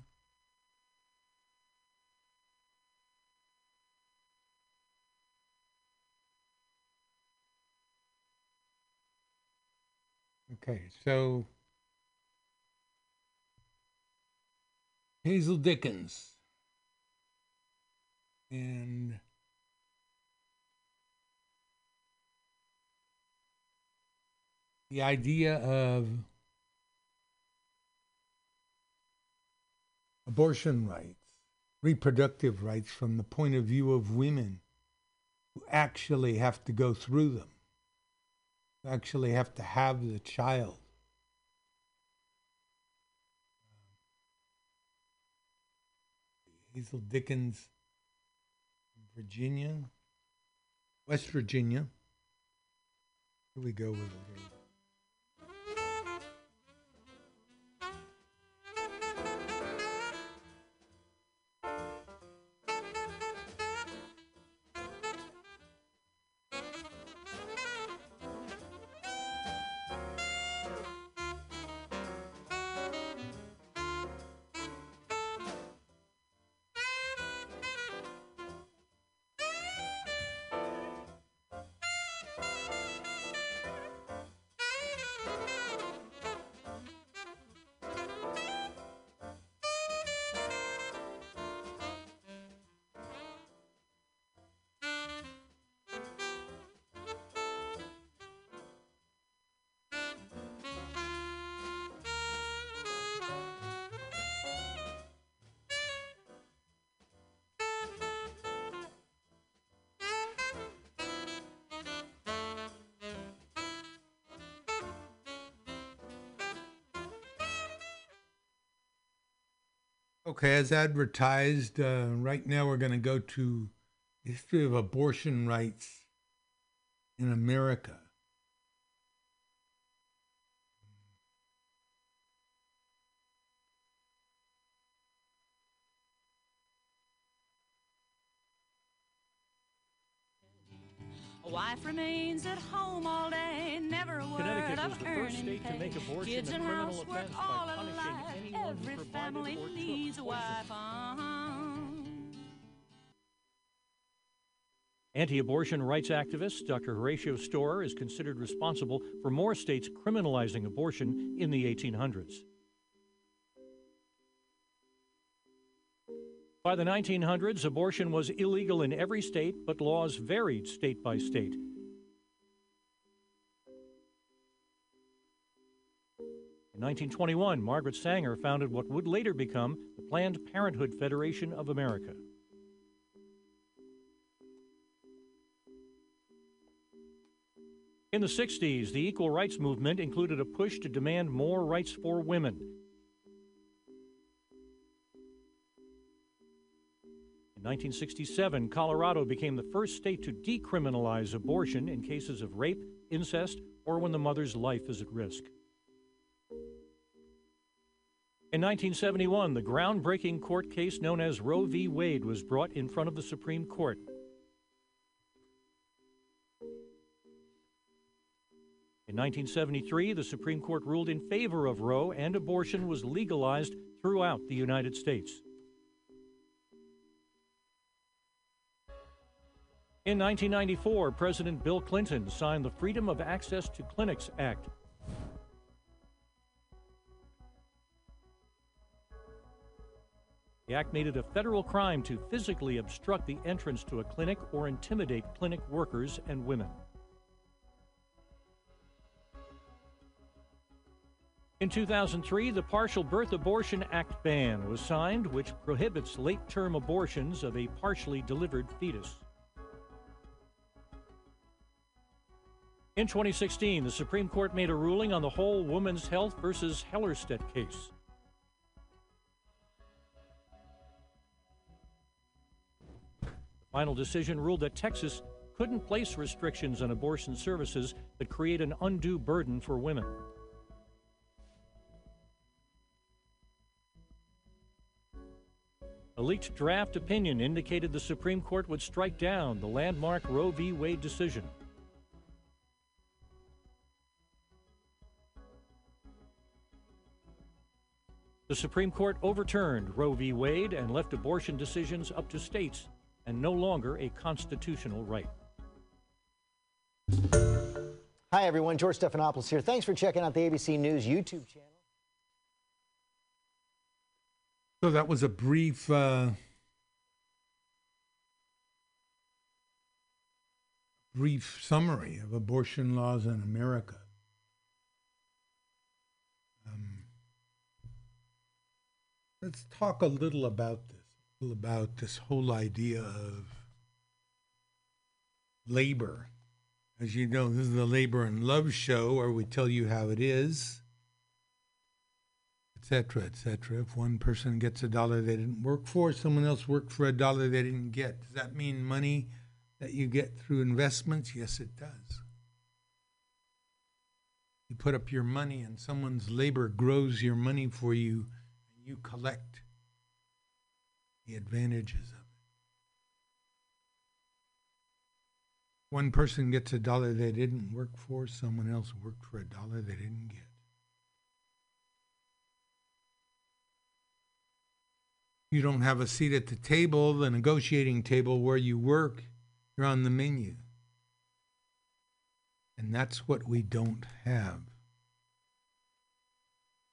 Okay, so Hazel Dickens. And the idea of abortion rights, reproductive rights from the point of view of women who actually have to go through them, actually have to have the child. Hazel Dickens, Virginia, West Virginia. Here we go with it. Okay, as advertised, uh, right now we're going to go to history of abortion rights in America. A wife remains at home all day, never a word Connecticut of was the first earning state to pay. make abortion Kids a and criminal housework offense by wife. Uh-huh. Anti abortion rights activist Dr. Horatio Storer is considered responsible for more states criminalizing abortion in the 1800s. By the 1900s, abortion was illegal in every state, but laws varied state by state. 1921, Margaret Sanger founded what would later become the Planned Parenthood Federation of America. In the 60s, the equal rights movement included a push to demand more rights for women. In 1967, Colorado became the first state to decriminalize abortion in cases of rape, incest, or when the mother's life is at risk. In 1971, the groundbreaking court case known as Roe v. Wade was brought in front of the Supreme Court. In 1973, the Supreme Court ruled in favor of Roe and abortion was legalized throughout the United States. In 1994, President Bill Clinton signed the Freedom of Access to Clinics Act. The act made it a federal crime to physically obstruct the entrance to a clinic or intimidate clinic workers and women. In 2003, the Partial Birth Abortion Act ban was signed, which prohibits late term abortions of a partially delivered fetus. In 2016, the Supreme Court made a ruling on the whole Woman's Health versus Hellerstedt case. Final decision ruled that Texas couldn't place restrictions on abortion services that create an undue burden for women. A leaked draft opinion indicated the Supreme Court would strike down the landmark Roe v. Wade decision. The Supreme Court overturned Roe v. Wade and left abortion decisions up to states and no longer a constitutional right. Hi, everyone. George Stephanopoulos here. Thanks for checking out the ABC News YouTube channel. So that was a brief uh, brief summary of abortion laws in America. Um, let's talk a little about this, a little about this whole idea of labor. As you know, this is the Labor and Love show where we tell you how it is etc., etc. If one person gets a dollar they didn't work for, someone else worked for a dollar they didn't get. Does that mean money that you get through investments? Yes, it does. You put up your money, and someone's labor grows your money for you, and you collect the advantages of it. One person gets a dollar they didn't work for, someone else worked for a dollar they didn't get. you don't have a seat at the table, the negotiating table where you work, you're on the menu. And that's what we don't have.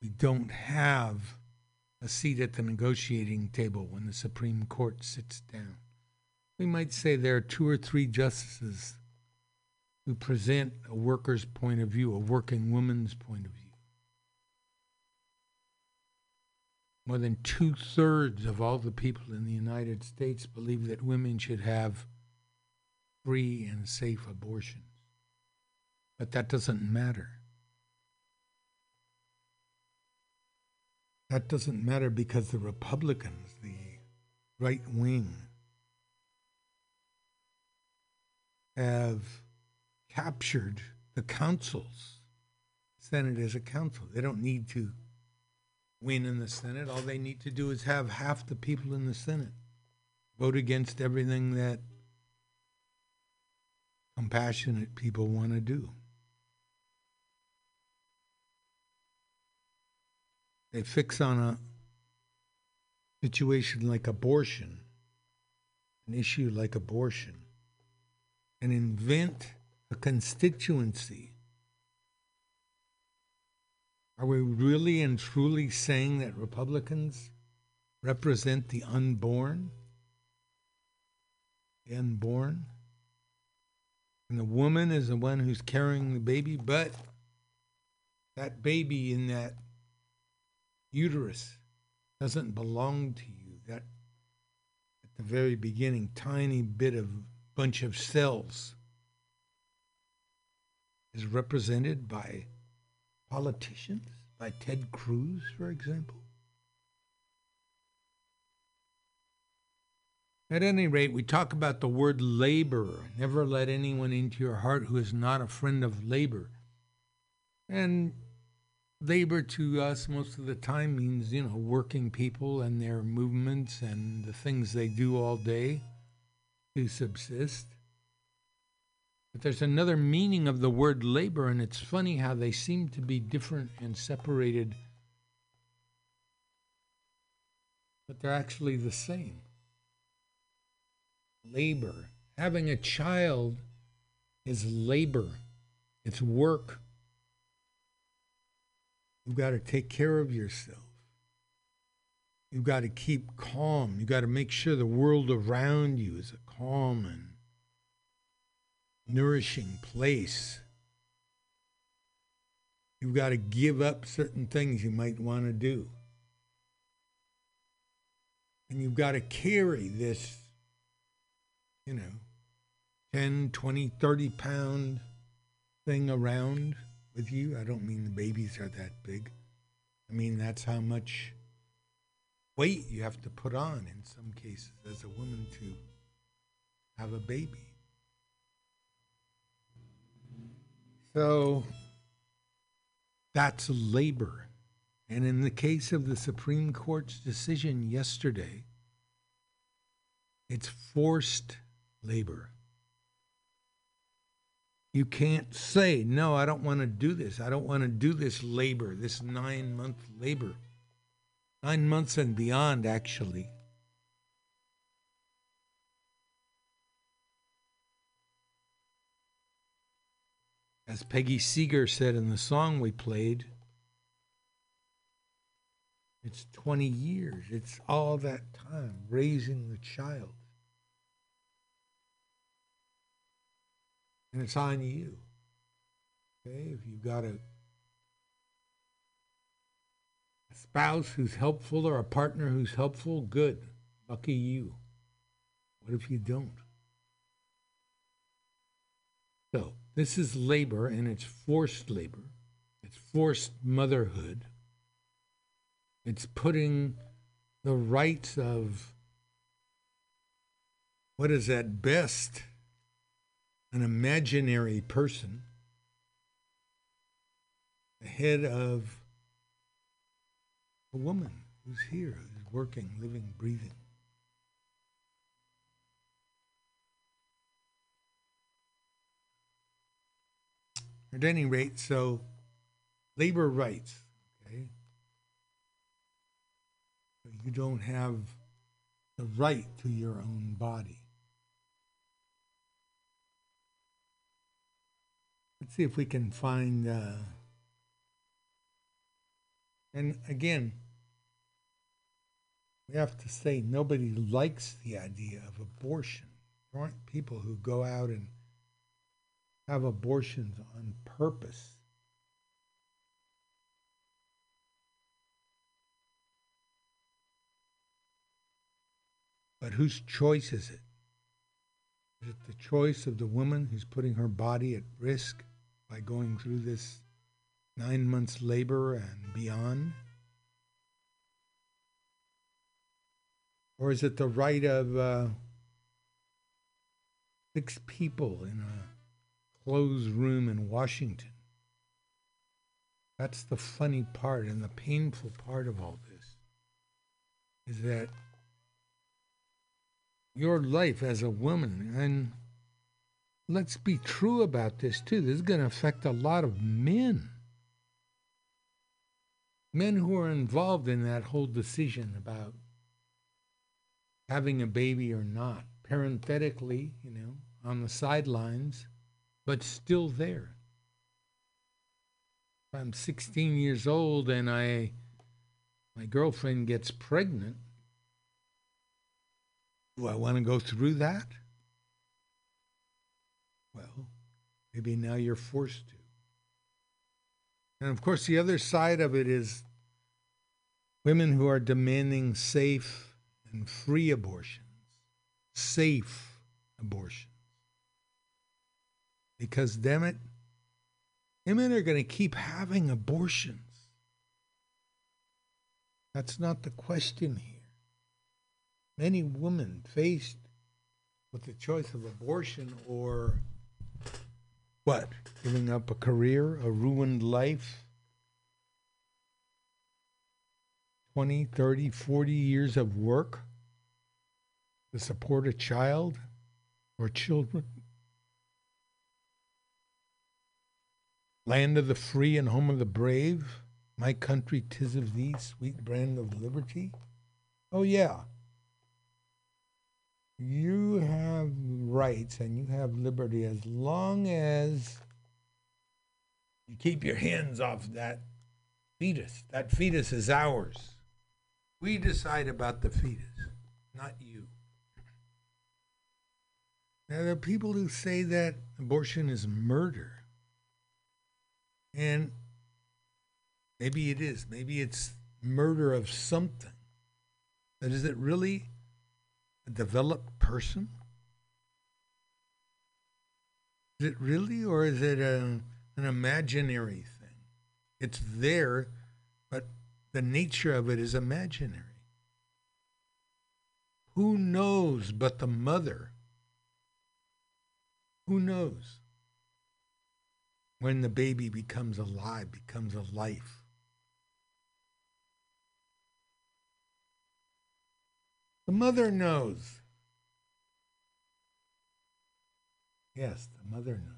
We don't have a seat at the negotiating table when the Supreme Court sits down. We might say there are two or three justices who present a worker's point of view, a working woman's point of view. More than two thirds of all the people in the United States believe that women should have free and safe abortions. But that doesn't matter. That doesn't matter because the Republicans, the right wing, have captured the councils. Senate is a council. They don't need to win in the Senate. All they need to do is have half the people in the Senate vote against everything that compassionate people want to do. They fix on a situation like abortion, an issue like abortion, and invent a constituency are we really and truly saying that Republicans represent the unborn? The unborn? And the woman is the one who's carrying the baby, but that baby in that uterus doesn't belong to you. That at the very beginning, tiny bit of bunch of cells is represented by politicians, by Ted Cruz, for example. At any rate, we talk about the word labor. Never let anyone into your heart who is not a friend of labor. And labor to us most of the time means, you know, working people and their movements and the things they do all day to subsist. But there's another meaning of the word labor, and it's funny how they seem to be different and separated, but they're actually the same. Labor. Having a child is labor, it's work. You've got to take care of yourself. You've got to keep calm. You've got to make sure the world around you is a calm and nourishing place. You've got to give up certain things you might want to do. And you've got to carry this, you know, 10, 20, 30 pound thing around with you. I don't mean the babies are that big. I mean, that's how much weight you have to put on in some cases as a woman to have a baby. So that's labor. And in the case of the Supreme Court's decision yesterday, It's forced labor. You can't say, no, I don't want to do this. I don't want to do this labor, this nine month labor. Nine months and beyond, actually. As Peggy Seeger said in the song we played, it's 20 years. It's all that time raising the child. And it's on you. Okay? If you've got a, a spouse who's helpful or a partner who's helpful, good. Lucky you. What if you don't? So, this is labor, and it's forced labor. It's forced motherhood. It's putting the rights of what is at best an imaginary person ahead of a woman who's here, who's working, living, breathing. At any rate, so labor rights, okay? You don't have the right to your own body. Let's see if we can find. Uh, and again, we have to say nobody likes the idea of abortion. There aren't people who go out and have abortions on purpose. But whose choice is it? Is it the choice of the woman who's putting her body at risk by going through this nine months labor and beyond? Or is it the right of uh, six people in a closed room in Washington? That's the funny part and the painful part of all this is that your life as a woman, and let's be true about this too, this is going to affect a lot of men. Men who are involved in that whole decision about having a baby or not, parenthetically, you know, on the sidelines, but still there. If I'm 16 years old and I my girlfriend gets pregnant, do I want to go through that? Well, maybe now you're forced to. And of course, the other side of it is women who are demanding safe and free abortions. Safe abortions. Because, damn it, women are going to keep having abortions. That's not the question here. Many women faced with the choice of abortion or what? Giving up a career, a ruined life, 20, 30, 40 years of work to support a child or children. Land of the free and home of the brave, my country, tis of thee, sweet brand of liberty. Oh, yeah. You have rights and you have liberty as long as you keep your hands off that fetus. That fetus is ours. We decide about the fetus, not you. Now, there are people who say that abortion is murder. And maybe it is. Maybe it's murder of something. But is it really developed person? Is it really, or is it a, an imaginary thing? It's there, but the nature of it is imaginary. Who knows but the mother? Who knows when the baby becomes alive, becomes a life? The mother knows. Yes, the mother knows.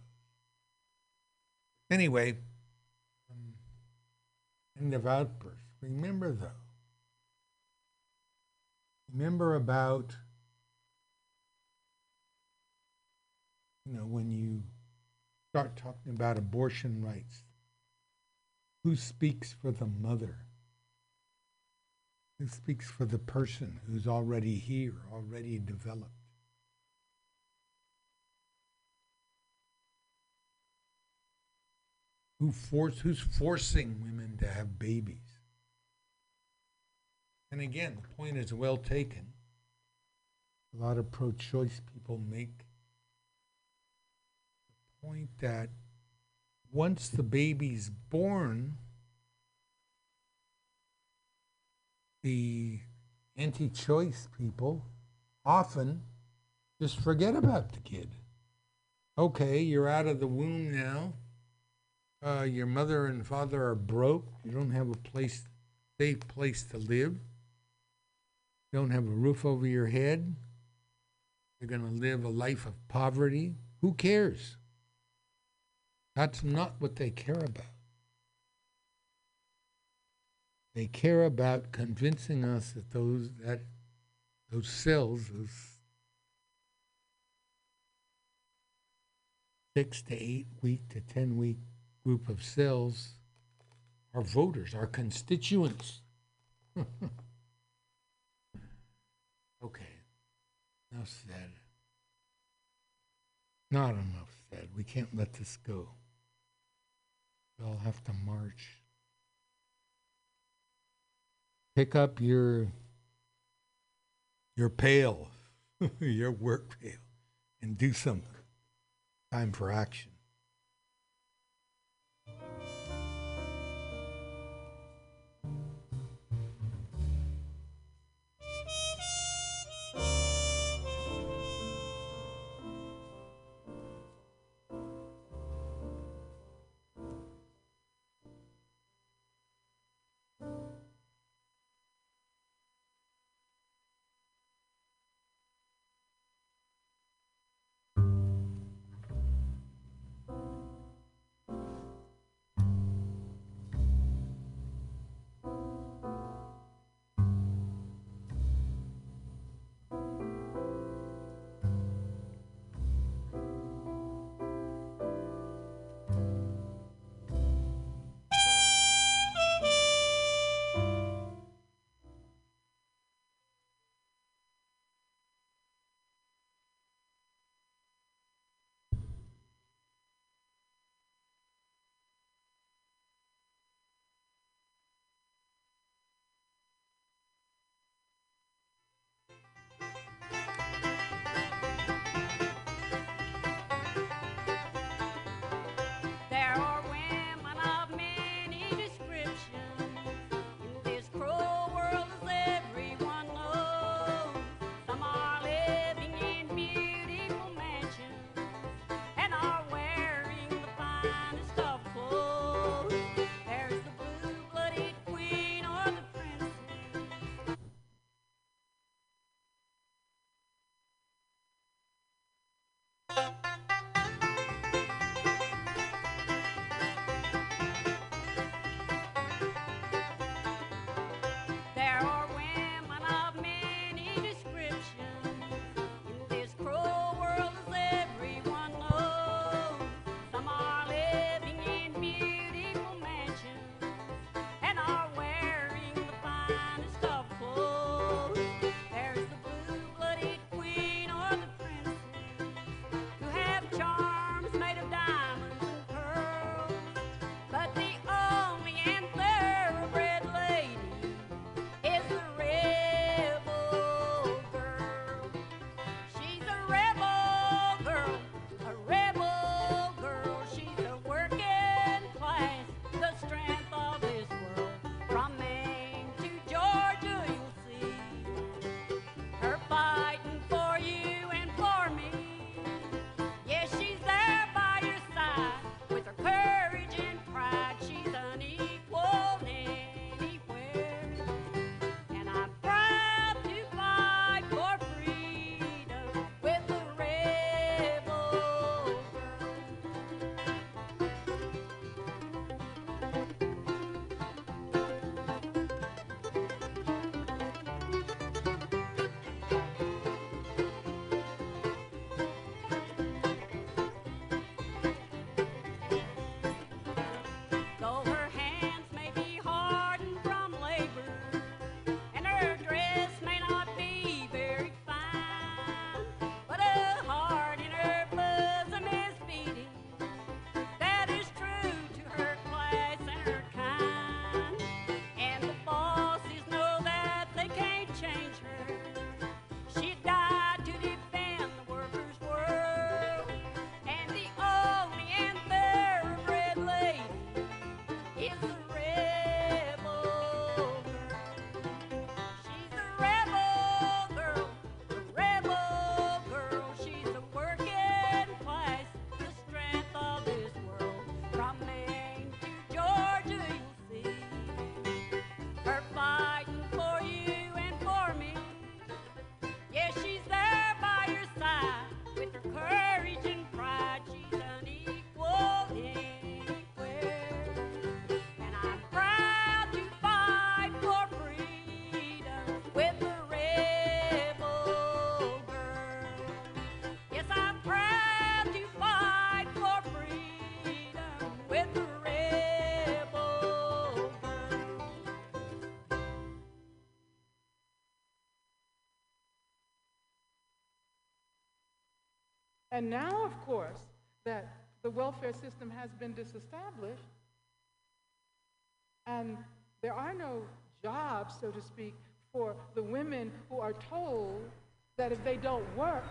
Anyway, um, end of outburst. Remember, though, remember about, you know, when you start talking about abortion rights, who speaks for the mother? Who speaks for the person who's already here, already developed? Who force who's forcing women to have babies? And again, the point is well taken. A lot of pro-choice people make the point that once the baby's born, the anti-choice people often just forget about the kid. Okay, you're out of the womb now. Uh, your mother and father are broke. You don't have a place, safe place to live. You don't have a roof over your head. You're going to live a life of poverty. Who cares? That's not what they care about. They care about convincing us that those that those cells, those six to eight week to ten week group of cells are voters, are constituents. okay, enough said. Not enough said. We can't let this go. We all have to march. Pick up your your pail, your work pail, and do something. Time for action. And now, of course, that the welfare system has been disestablished and there are no jobs, so to speak, for the women who are told that if they don't work,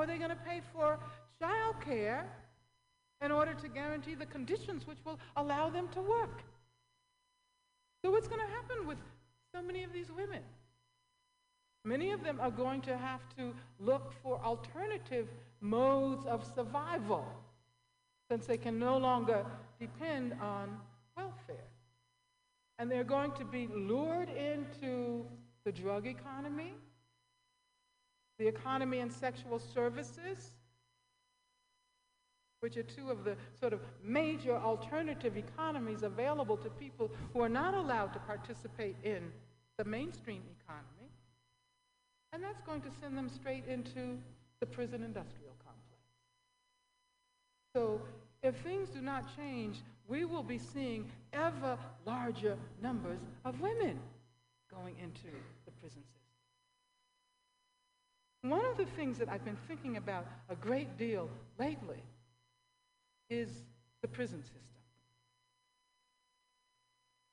how are they going to pay for child care in order to guarantee the conditions which will allow them to work? So, what's going to happen with so many of these women? Many of them are going to have to look for alternative modes of survival since they can no longer depend on welfare. And they're going to be lured into the drug economy, the economy and sexual services, which are two of the sort of major alternative economies available to people who are not allowed to participate in the mainstream economy. And that's going to send them straight into the prison industrial complex. So if things do not change, we will be seeing ever larger numbers of women going into the prison system. One of the things that I've been thinking about a great deal lately is the prison system.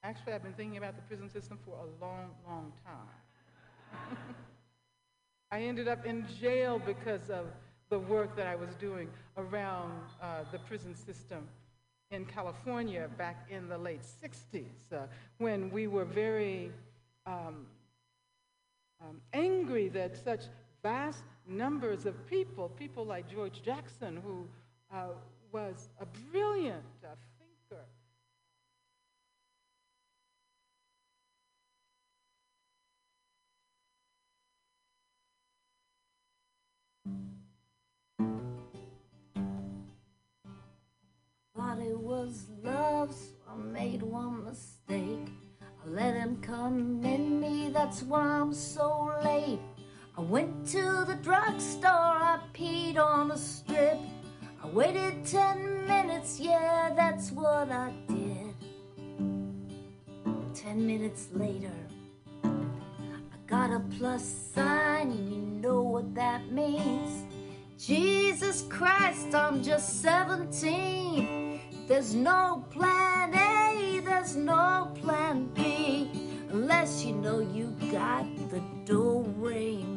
Actually, I've been thinking about the prison system for a long, long time. I ended up in jail because of the work that I was doing around uh, the prison system in California back in the late 60s uh, when we were very um, um, angry that such vast numbers of people, people like George Jackson, who uh, was a brilliant uh, thinker, Thought it was love, so I made one mistake. I let him come in me, that's why I'm so late. I went to the drugstore, I peed on a strip. I waited ten minutes, yeah, that's what I did. Ten minutes later, I got a plus sign, and you know what that means. Jesus Christ, I'm just 17. There's no plan A, there's no plan B. Unless you know you got the do re mi. You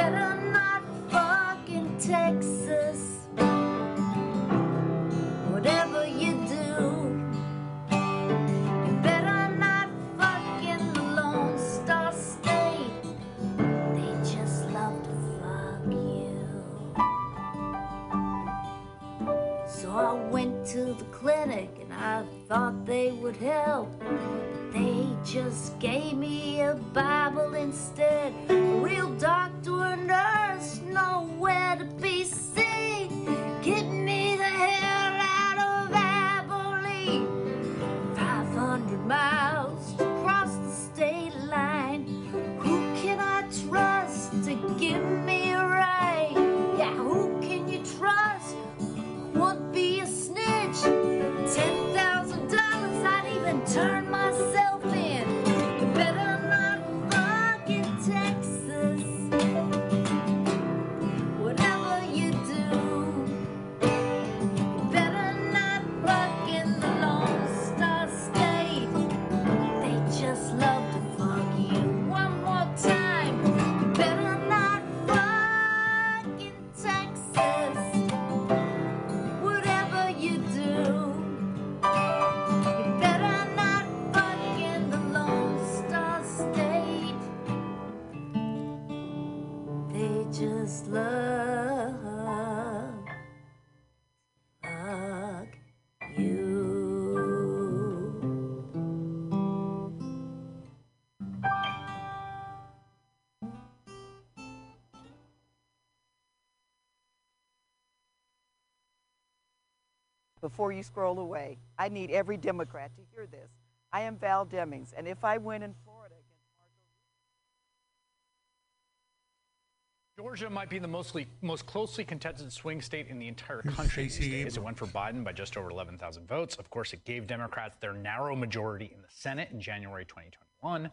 better not Texas. Whatever you do, you better not the Lone Star State. They just love to fuck you. So I went to the clinic and I thought they would help. They just gave me a Bible instead. A real doctor or before you scroll away. I need every Democrat to hear this. I am Val Demings, and if I win in Florida against Marco Georgia might be the mostly, most closely contested swing state in the entire country these Stacey days. It went for Biden by just over 11,000 votes. Of course, it gave Democrats their narrow majority in the Senate in January 2021. At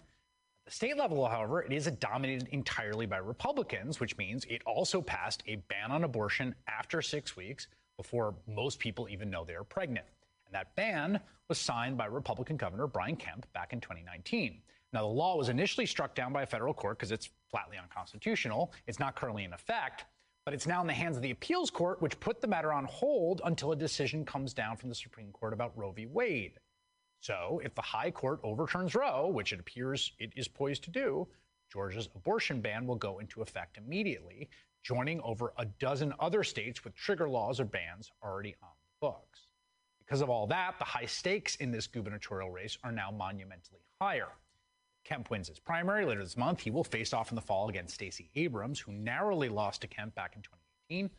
the state level, however, it is dominated entirely by Republicans, which means it also passed a ban on abortion after six weeks before most people even know they are pregnant. And that ban was signed by Republican Governor Brian Kemp back in 2019. Now, the law was initially struck down by a federal court because it's flatly unconstitutional. It's not currently in effect, but it's now in the hands of the appeals court, which put the matter on hold until a decision comes down from the Supreme Court about Roe v. Wade. So, if the high court overturns Roe, which it appears it is poised to do, Georgia's abortion ban will go into effect immediately, joining over a dozen other states with trigger laws or bans already on the books. Because of all that, the high stakes in this gubernatorial race are now monumentally higher. Kemp wins his primary later this month. He will face off in the fall against Stacey Abrams, who narrowly lost to Kemp back in 2018.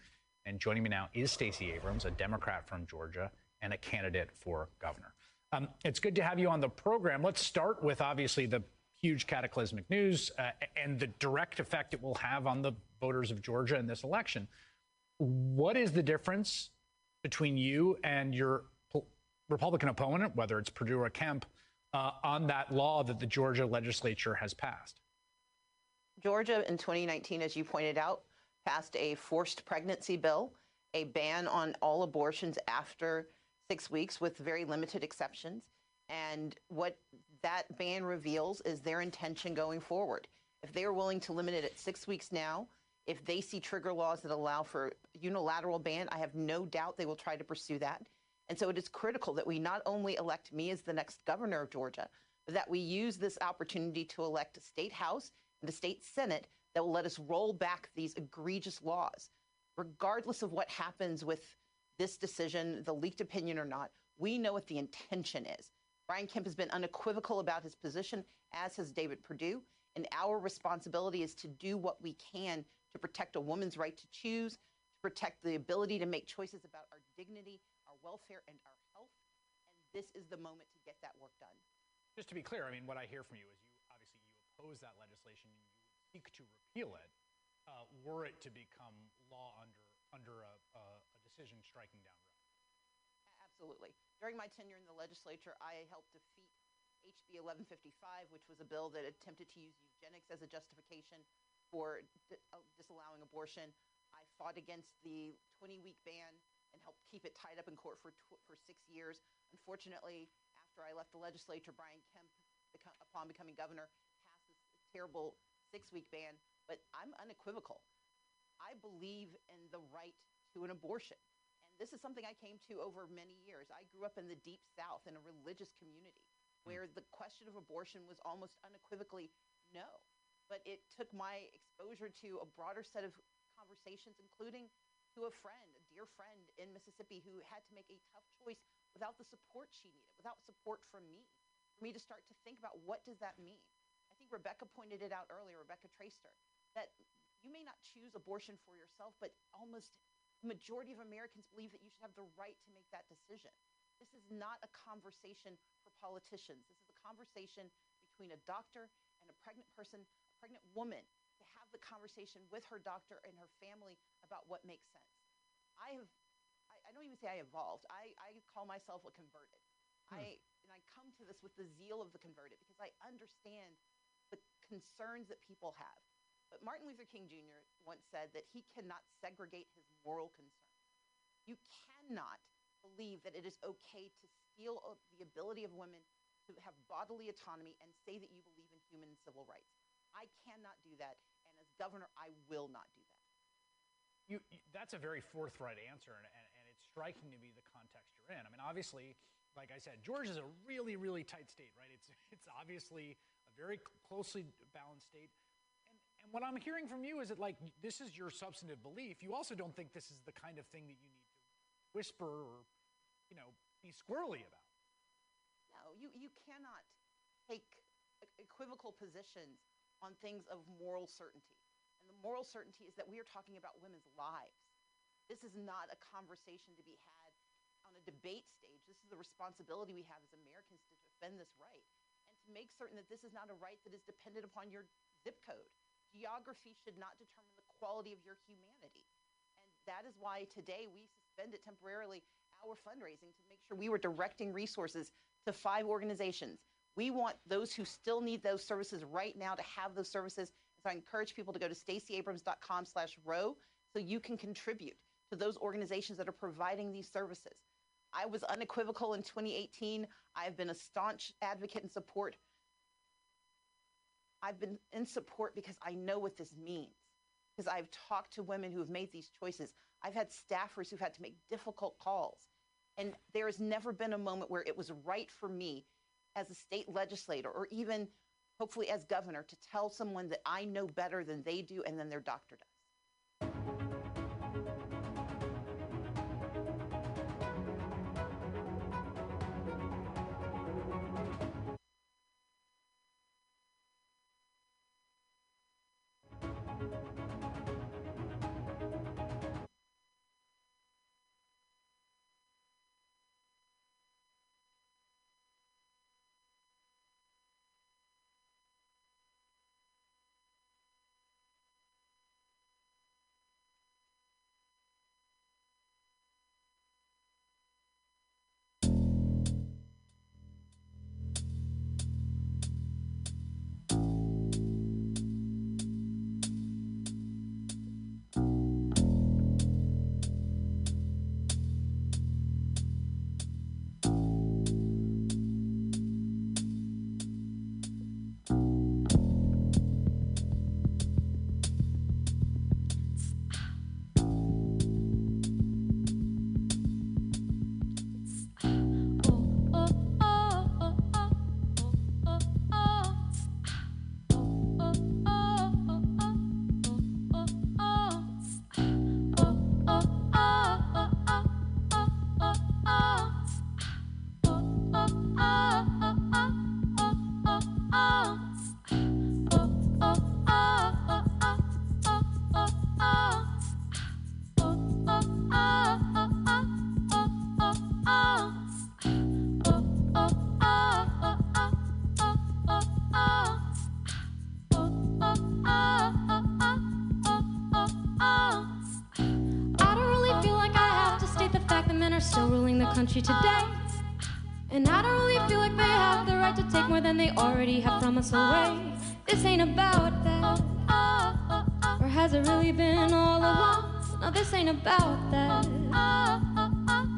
And joining me now is Stacey Abrams, a Democrat from Georgia and a candidate for governor. Um, it's good to have you on the program. Let's start with obviously the huge cataclysmic news uh, and the direct effect it will have on the voters of Georgia in this election. What is the difference between you and your Republican opponent, whether it's Perdue or Kemp, uh, on that law that the Georgia legislature has passed? Georgia in 2019, as you pointed out, passed a forced pregnancy bill, a ban on all abortions after six weeks with very limited exceptions. And what that ban reveals is their intention going forward. If they are willing to limit it at six weeks now, if they see trigger laws that allow for unilateral ban, I have no doubt they will try to pursue that. And so it is critical that we not only elect me as the next governor of Georgia, but that we use this opportunity to elect a state house and a state senate that will let us roll back these egregious laws. Regardless of what happens with this decision, the leaked opinion or not, we know what the intention is. Brian Kemp has been unequivocal about his position, as has David Perdue. And our responsibility is to do what we can to protect a woman's right to choose, to protect the ability to make choices about our dignity, our welfare, and our health. And this is the moment to get that work done. Just to be clear, I mean, what I hear from you is you obviously you oppose that legislation and you would seek to repeal it uh, were it to become law under under a, a, a decision striking down Roe. Absolutely. During my tenure in the legislature, I helped defeat HB 1155, which was a bill that attempted to use eugenics as a justification for di- uh, disallowing abortion. I fought against the 20 week ban and helped keep it tied up in court for, tw- for six years. Unfortunately, after I left the legislature, Brian Kemp, beco- upon becoming governor, passed this terrible six week ban. But I'm unequivocal. I believe in the right to an abortion. And this is something I came to over many years. I grew up in the deep south in a religious community where the question of abortion was almost unequivocally no. But it took my exposure to a broader set of conversations, including to a friend, a dear friend in Mississippi who had to make a tough choice without the support she needed, without support from me, for me to start to think about what does that mean? I think Rebecca pointed it out earlier, Rebecca Traister, that you may not choose abortion for yourself, but almost the majority of Americans believe that you should have the right to make that decision. This is not a conversation for politicians. This is a conversation between a doctor and a pregnant person, pregnant woman, to have the conversation with her doctor and her family about what makes sense. I have, I, I don't even say I evolved. I, I call myself a converted. Hmm. I and I come to this with the zeal of the converted because I understand the concerns that people have. But Martin Luther King Jr. once said that he cannot segregate his moral concerns. You cannot believe that it is okay to steal the ability of women to have bodily autonomy and say that you believe in human and civil rights. I cannot do that. And as governor, I will not do that. You, you, that's a very forthright answer, and, and, and it's striking to me the context you're in. I mean, obviously, like I said, Georgia is a really, really tight state, right? It's it's obviously a very cl- closely balanced state. And, and what I'm hearing from you is that like this is your substantive belief. You also don't think this is the kind of thing that you need to whisper or, you know, be squirrely about. No, you, you cannot take equivocal positions on things of moral certainty. And the moral certainty is that we are talking about women's lives. This is not a conversation to be had on a debate stage. This is the responsibility we have as Americans to defend this right and to make certain that this is not a right that is dependent upon your zip code. Geography should not determine the quality of your humanity. And that is why today we suspended temporarily our fundraising to make sure we were directing resources to five organizations. We want those who still need those services right now to have those services. So I encourage people to go to staceyabrams.com slash roe so you can contribute to those organizations that are providing these services. I was unequivocal in 2018. I've been a staunch advocate and support. I've been in support because I know what this means. Because I've talked to women who have made these choices. I've had staffers who've had to make difficult calls. And there has never been a moment where it was right for me as a state legislator or even hopefully as governor to tell someone that I know better than they do and than their doctor does. The country today. And I don't really feel like they have the right to take more than they already have from us away. This ain't about that. Or has it really been all along? No, this ain't about that.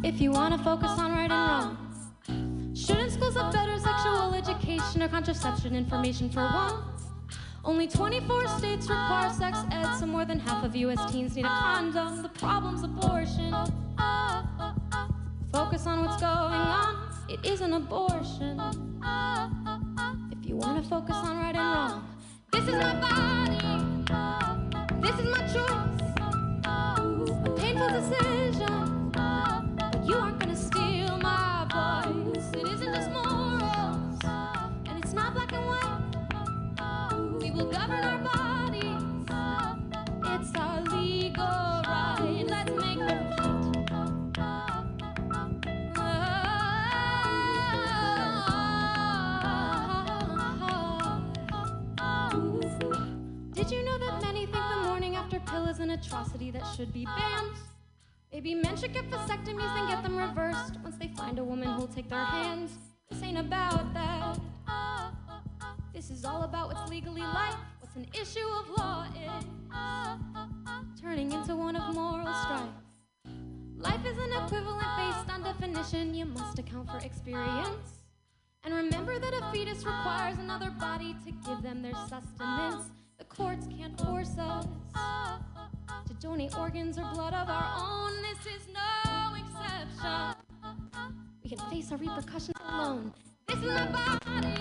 If you wanna focus on right and wrong, shouldn't schools have better sexual education or contraception information for once? Only 24 states require sex ed, so more than half of US teens need a condom. The problem's abortion. Focus on what's going on, it isn't abortion. If you wanna focus on right and wrong, this is my body, this is my choice. A painful decision, but you aren't gonna steal my voice. It isn't just morals, and it's not black and white. We will govern our atrocity that should be banned? Maybe men should get vasectomies and get them reversed once they find a woman who'll take their hands. This ain't about that. This is all about what's legally life, what's an issue of law is turning into one of moral strife. Life is an equivalent based on definition, you must account for experience. And remember that a fetus requires another body to give them their sustenance. The courts can't force us to donate organs or blood of our own. This is no exception. We can face our repercussions alone. This is my body.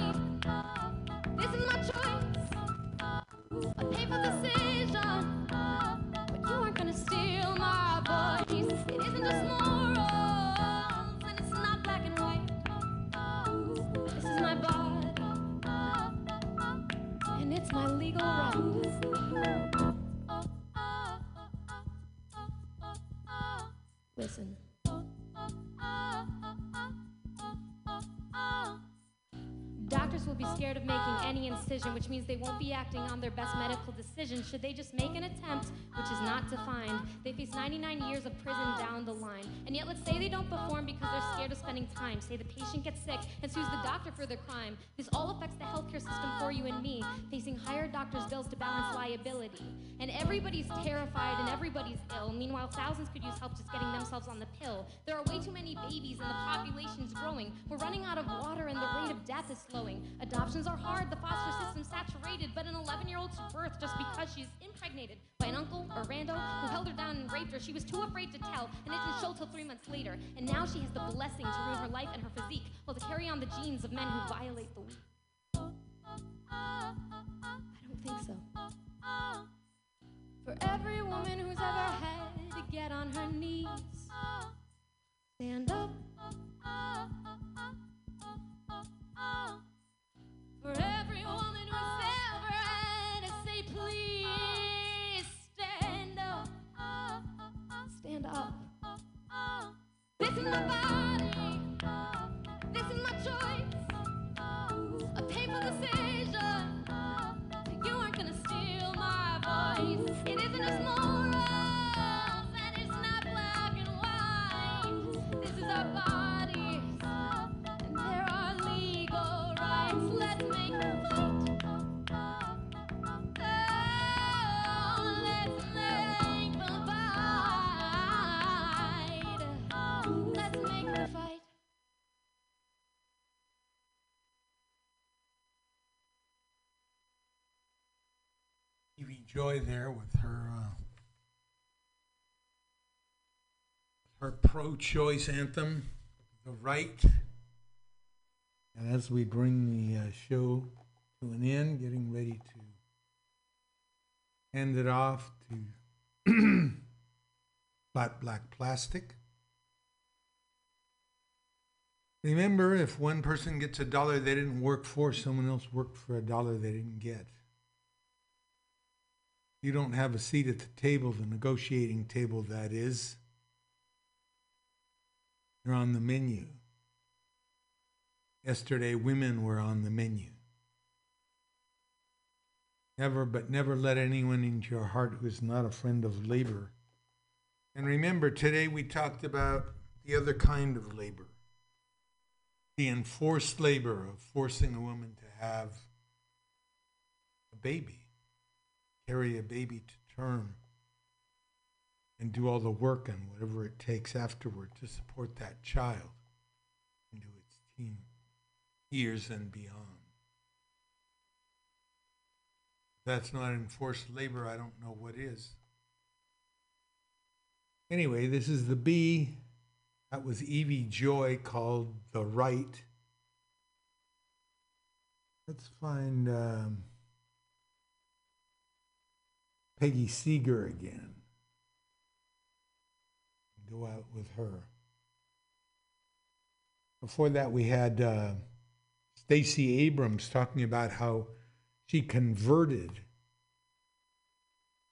This is my choice. A painful decision. But you aren't gonna steal my voice. It isn't just morals, and it's not black and white. This is my body. And it's my legal right. Listen. Oh, oh, oh, Doctors will be oh. scared of making any incision, which means they won't be acting on their best medical decision. Should they just make an attempt, which is not defined, they face 99 years of prison down the line. And yet, let's say they don't perform because they're scared of spending time. Say the patient gets sick and sues the doctor for their crime. This all affects the healthcare system for you and me, facing higher doctors' bills to balance liability. And everybody's terrified and everybody's ill. Meanwhile, thousands could use help just getting themselves on the pill. There are way too many babies and the population's growing. We're running out of water and the rate of death is slowing. Adoptions are hard, the foster system's saturated, but an 11 year old's birth just because she's impregnated by an uncle or rando who held her down and raped her. She was too afraid to tell, and it didn't show till three months later. And now she has the blessing to ruin her life and her physique, while to carry on the genes of men who violate the weak. I don't think so. For every woman who's ever had to get on her knees, stand up. For every woman who's ever had to say please, stand up. Stand up. This is my body. This is my choice. A painful decision. Joy there with her uh, her pro-choice anthem, "The Right." And as we bring the uh, show to an end, getting ready to hand it off to Flat Black Plastic. Remember, if one person gets a dollar they didn't work for, someone else worked for a dollar they didn't get. You don't have a seat at the table, the negotiating table, that is. You're on the menu. Yesterday, women were on the menu. Never, but never let anyone into your heart who is not a friend of labor. And remember, today we talked about the other kind of labor the enforced labor of forcing a woman to have a baby, carry a baby to term, and do all the work and whatever it takes afterward to support that child into its teen years and beyond. If that's not enforced labor, I don't know what is. Anyway, this is the B. That was Evie Joy called The Right. Let's find um, Peggy Seeger again. Go out with her. Before that, we had uh, Stacey Abrams talking about how she converted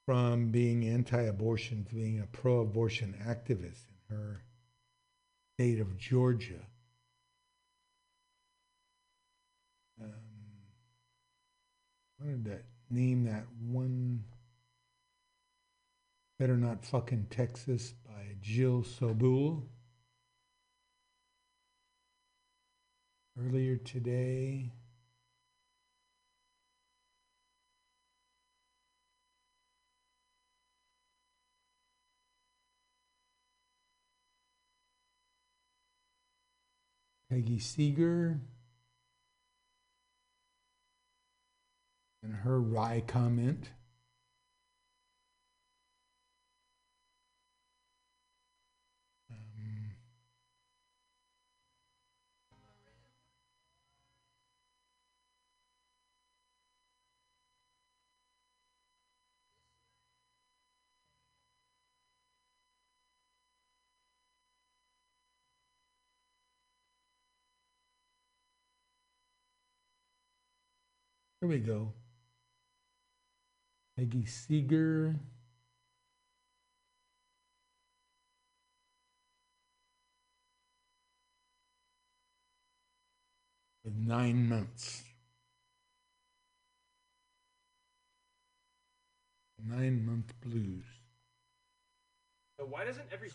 from being anti abortion to being a pro abortion activist in her state of Georgia. Um, wanted to name that one Better Not Fucking Texas by Jill Sobule. Earlier today, Peggy Seeger and her wry comment. Here we go. Peggy Seeger. With nine months. Nine month blues. So why doesn't every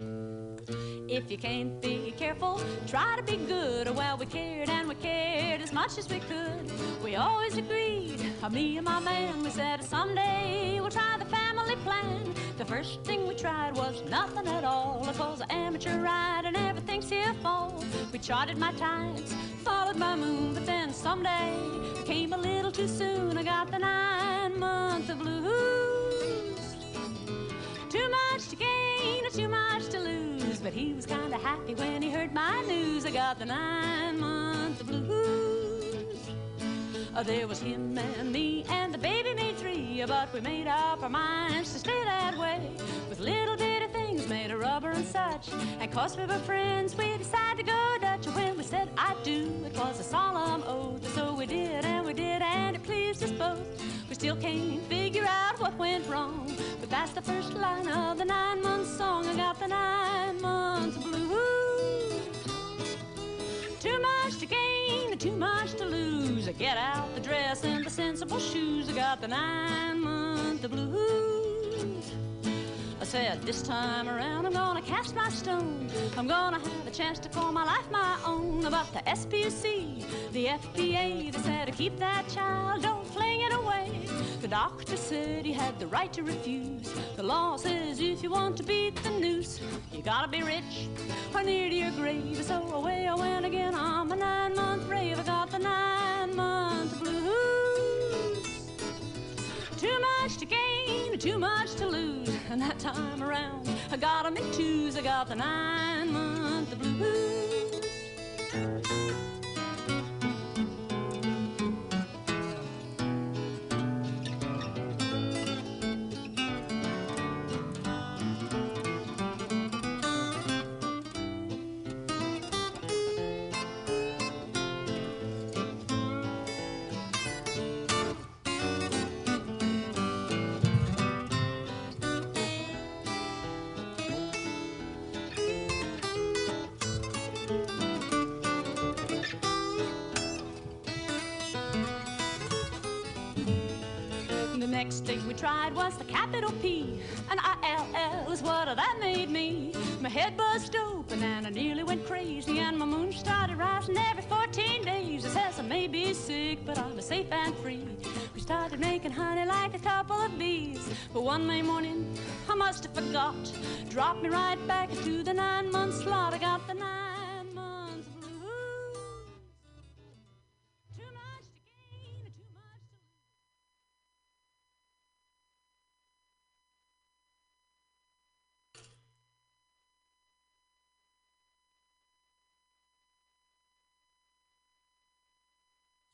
If you can't be careful, try to be good. Well, we cared and we cared as much as we could. We always agreed, uh, me and my man, we said someday we'll try the family plan. The first thing we tried was nothing at all. It was an amateur ride and everything's here fall. We charted my tides, followed my moon, but then someday came a little too soon. I got the nine month of blues. Too much to gain too much lose. But he was kinda happy when he heard my news. I got the nine month blues. Uh, there was him and me, and the baby made three. But we made up our minds to stay that way. With little bitty things made of rubber and such. And cause we were friends, we decided to go Dutch. When we said I do, it was a solemn oath. So we did, and we did, and it pleased us both. Still can't figure out what went wrong. But that's the first line of the nine month song. I got the nine months blues. Too much to gain too much to lose. I get out the dress and the sensible shoes. I got the nine month blues. I said, this time around I'm gonna cast my stone. I'm gonna have a chance to call my life my own. About the SPC, the FPA, they said to keep that child, don't doctor said he had the right to refuse. The law says if you want to beat the noose, you gotta be rich or near to your grave. So away I went again on my nine month rave. I got the nine month blue blues. Too much to gain, too much to lose. And that time around, I got 'em in twos. I got the nine month blue blues. Tried was the capital P. And ILL is what that made me. My head buzzed open and I nearly went crazy. And my moon started rising every 14 days. It says I may be sick, but I'm safe and free. We started making honey like a couple of bees. But one May morning, I must have forgot. Dropped me right back into the nine month slot. I got the nine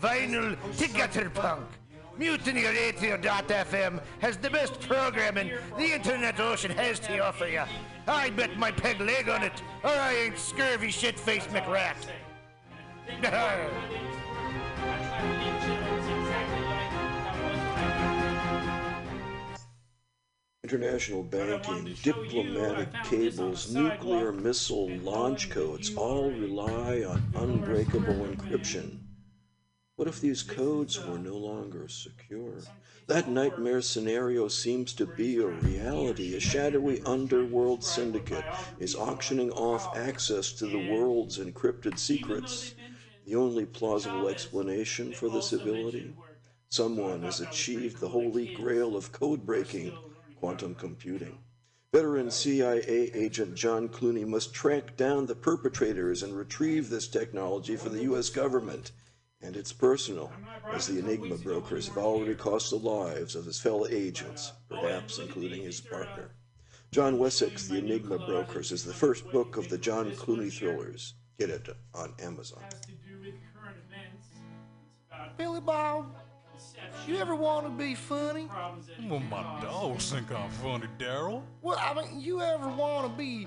vinyl to gutter punk. MutinyRadio.fm has the best programming the internet ocean has to offer you. I bet my peg leg on it, or I ain't scurvy shit-faced McRat. International banking, diplomatic cables, nuclear missile launch codes all rely on unbreakable encryption. What if these codes were no longer secure? That nightmare scenario seems to be a reality. A shadowy underworld syndicate is auctioning off access to the world's encrypted secrets. The only plausible explanation for this ability? Someone has achieved the holy grail of code breaking quantum computing. Veteran CIA agent John Clooney must track down the perpetrators and retrieve this technology for the U.S. government. And it's personal, as the Enigma brokers have already cost the lives of his fellow agents, perhaps including his partner. John Wessex, The Enigma Brokers, is the first book of the John Clooney thrillers. Get it on Amazon. has to do with current events. It's about Billy Bob, you ever want to be funny? problems Well, my dogs think I'm funny, Daryl. Well, I mean, you ever want to be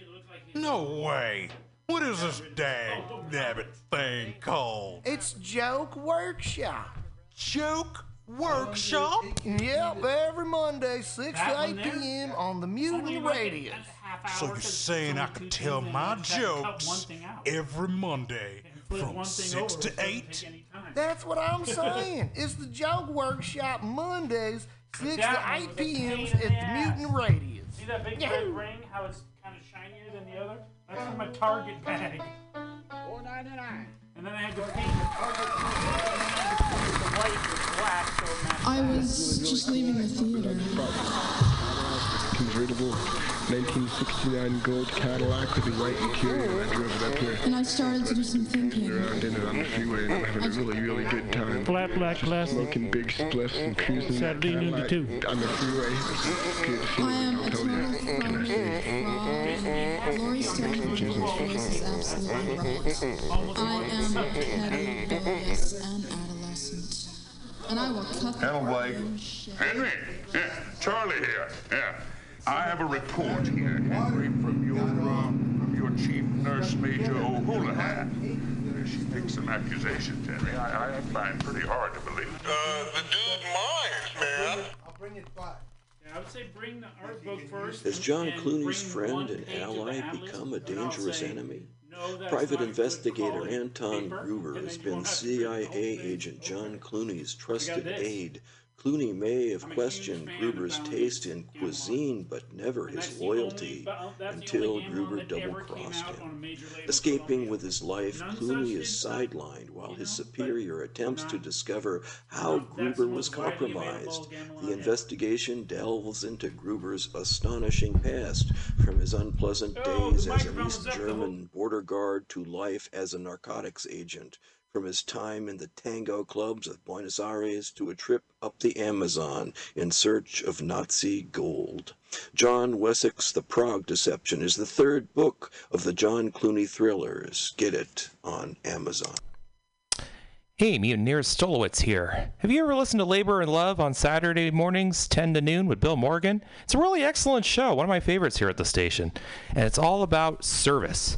No way. What is this dag nabbit thing called? It's Joke Workshop. Joke Workshop? Yep, every Monday, 6 to 8 p.m. on the Mutiny Radio. So you're saying I could tell my jokes every Monday from 6 to 8? That's what I'm saying. it's the Joke Workshop Mondays, 6 to 8 p.m. at the Mutiny Radio. See that big red ring? How it's other? That's from a Target bag. Four ninety nine. And then I had to paint the Target the white black so. I was just leaving the theater. Convertible 1969 gold Cadillac with the white interior. I drove it up here. And I started to do some thinking. Around in it on the freeway and I'm having a really, really good time. Flat black classic. Smoking big spliffs and cruising Saturday noon to Cadillac two. on the freeway. It's good I am a feeling, total I'll tell you. fan of Laurie Stone's voice is absolutely right. I am petty, rebellious, and adolescent. And I will cut the Hello, Blake. Henry. Yeah, Charlie here. Yeah. I have a report here, Henry, from your um, from your chief nurse, Major O'Houlihan. She makes some accusations, Henry. I, I find pretty hard to believe. Uh, the dude minds, man. I'll bring it back. I would say bring the art book first. Has John Clooney's friend and ally atlas, become a dangerous say, enemy? "No, Private investigator Anton paper," Gruber has been won't have to print the CIA agent John Clooney's trusted this. Clooney may have I'm a huge questioned Gruber's taste in cuisine, but never his that's the only loyalty the until Gruber double crossed out on a him. Escaping with his life, Clooney is sidelined while his superior attempts to discover how Gruber was most widely available compromised. The investigation delves into Gruber's astonishing past, from his unpleasant Oh, days as an East was up the German border guard to life as a narcotics agent, from his time in the tango clubs of Buenos Aires to a trip up the Amazon in search of Nazi gold. John Wessex' The Prague Deception is the third book of the John Clooney thrillers. Get it on Amazon. Hey, Mutineers Stolowitz here. Have you ever listened to Labor and Love on Saturday mornings, 10 to noon with Bill Morgan? It's a really excellent show, one of my favorites here at the station. And it's all about service.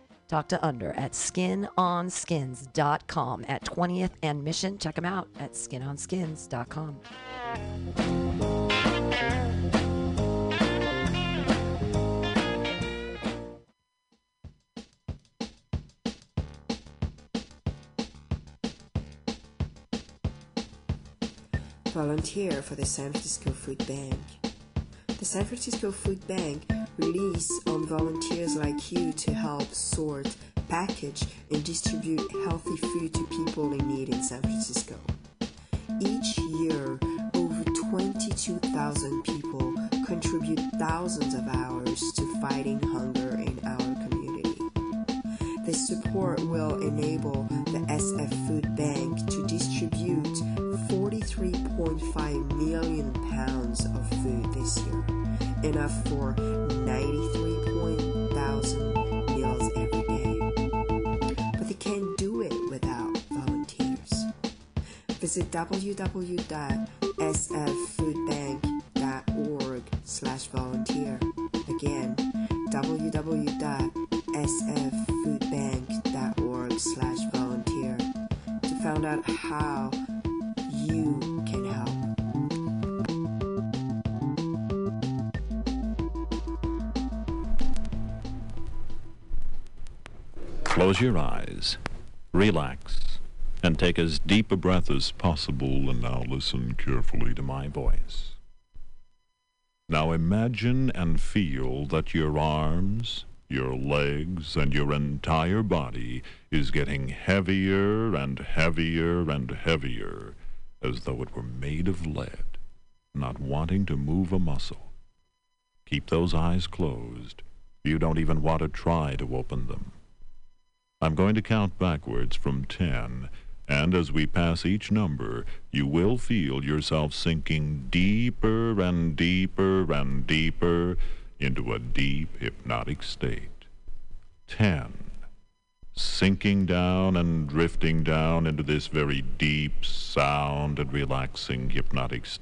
Talk to Under at skinonskins.com at 20th and Mission. Check him out at skinonskins.com. volunteer for the San Francisco Food Bank. The San Francisco Food Bank relies on volunteers like you to help sort, package, and distribute healthy food to people in need in San Francisco. Each year, over 22,000 people contribute thousands of hours to fighting hunger in our community. This support will enable the SF Food Bank to distribute 43.5 million pounds of food this year, enough for 93,000 meals every day. But they can't do it without volunteers. Visit www.sffoodbank.org slash volunteer. Again, www.sffoodbank.org slash volunteer to find out how you can help. Close your eyes, relax, and take as deep a breath as possible, and now listen carefully to my voice. Now imagine and feel that your arms, your legs, and your entire body is getting heavier and heavier and heavier, as though it were made of lead, not wanting to move a muscle. Keep those eyes closed. You don't even want to try to open them. I'm going to count backwards from ten, and as we pass each number, you will feel yourself sinking deeper and deeper and deeper into a deep hypnotic state. Ten. Sinking down and drifting down into this very deep, sound, and relaxing hypnotic state.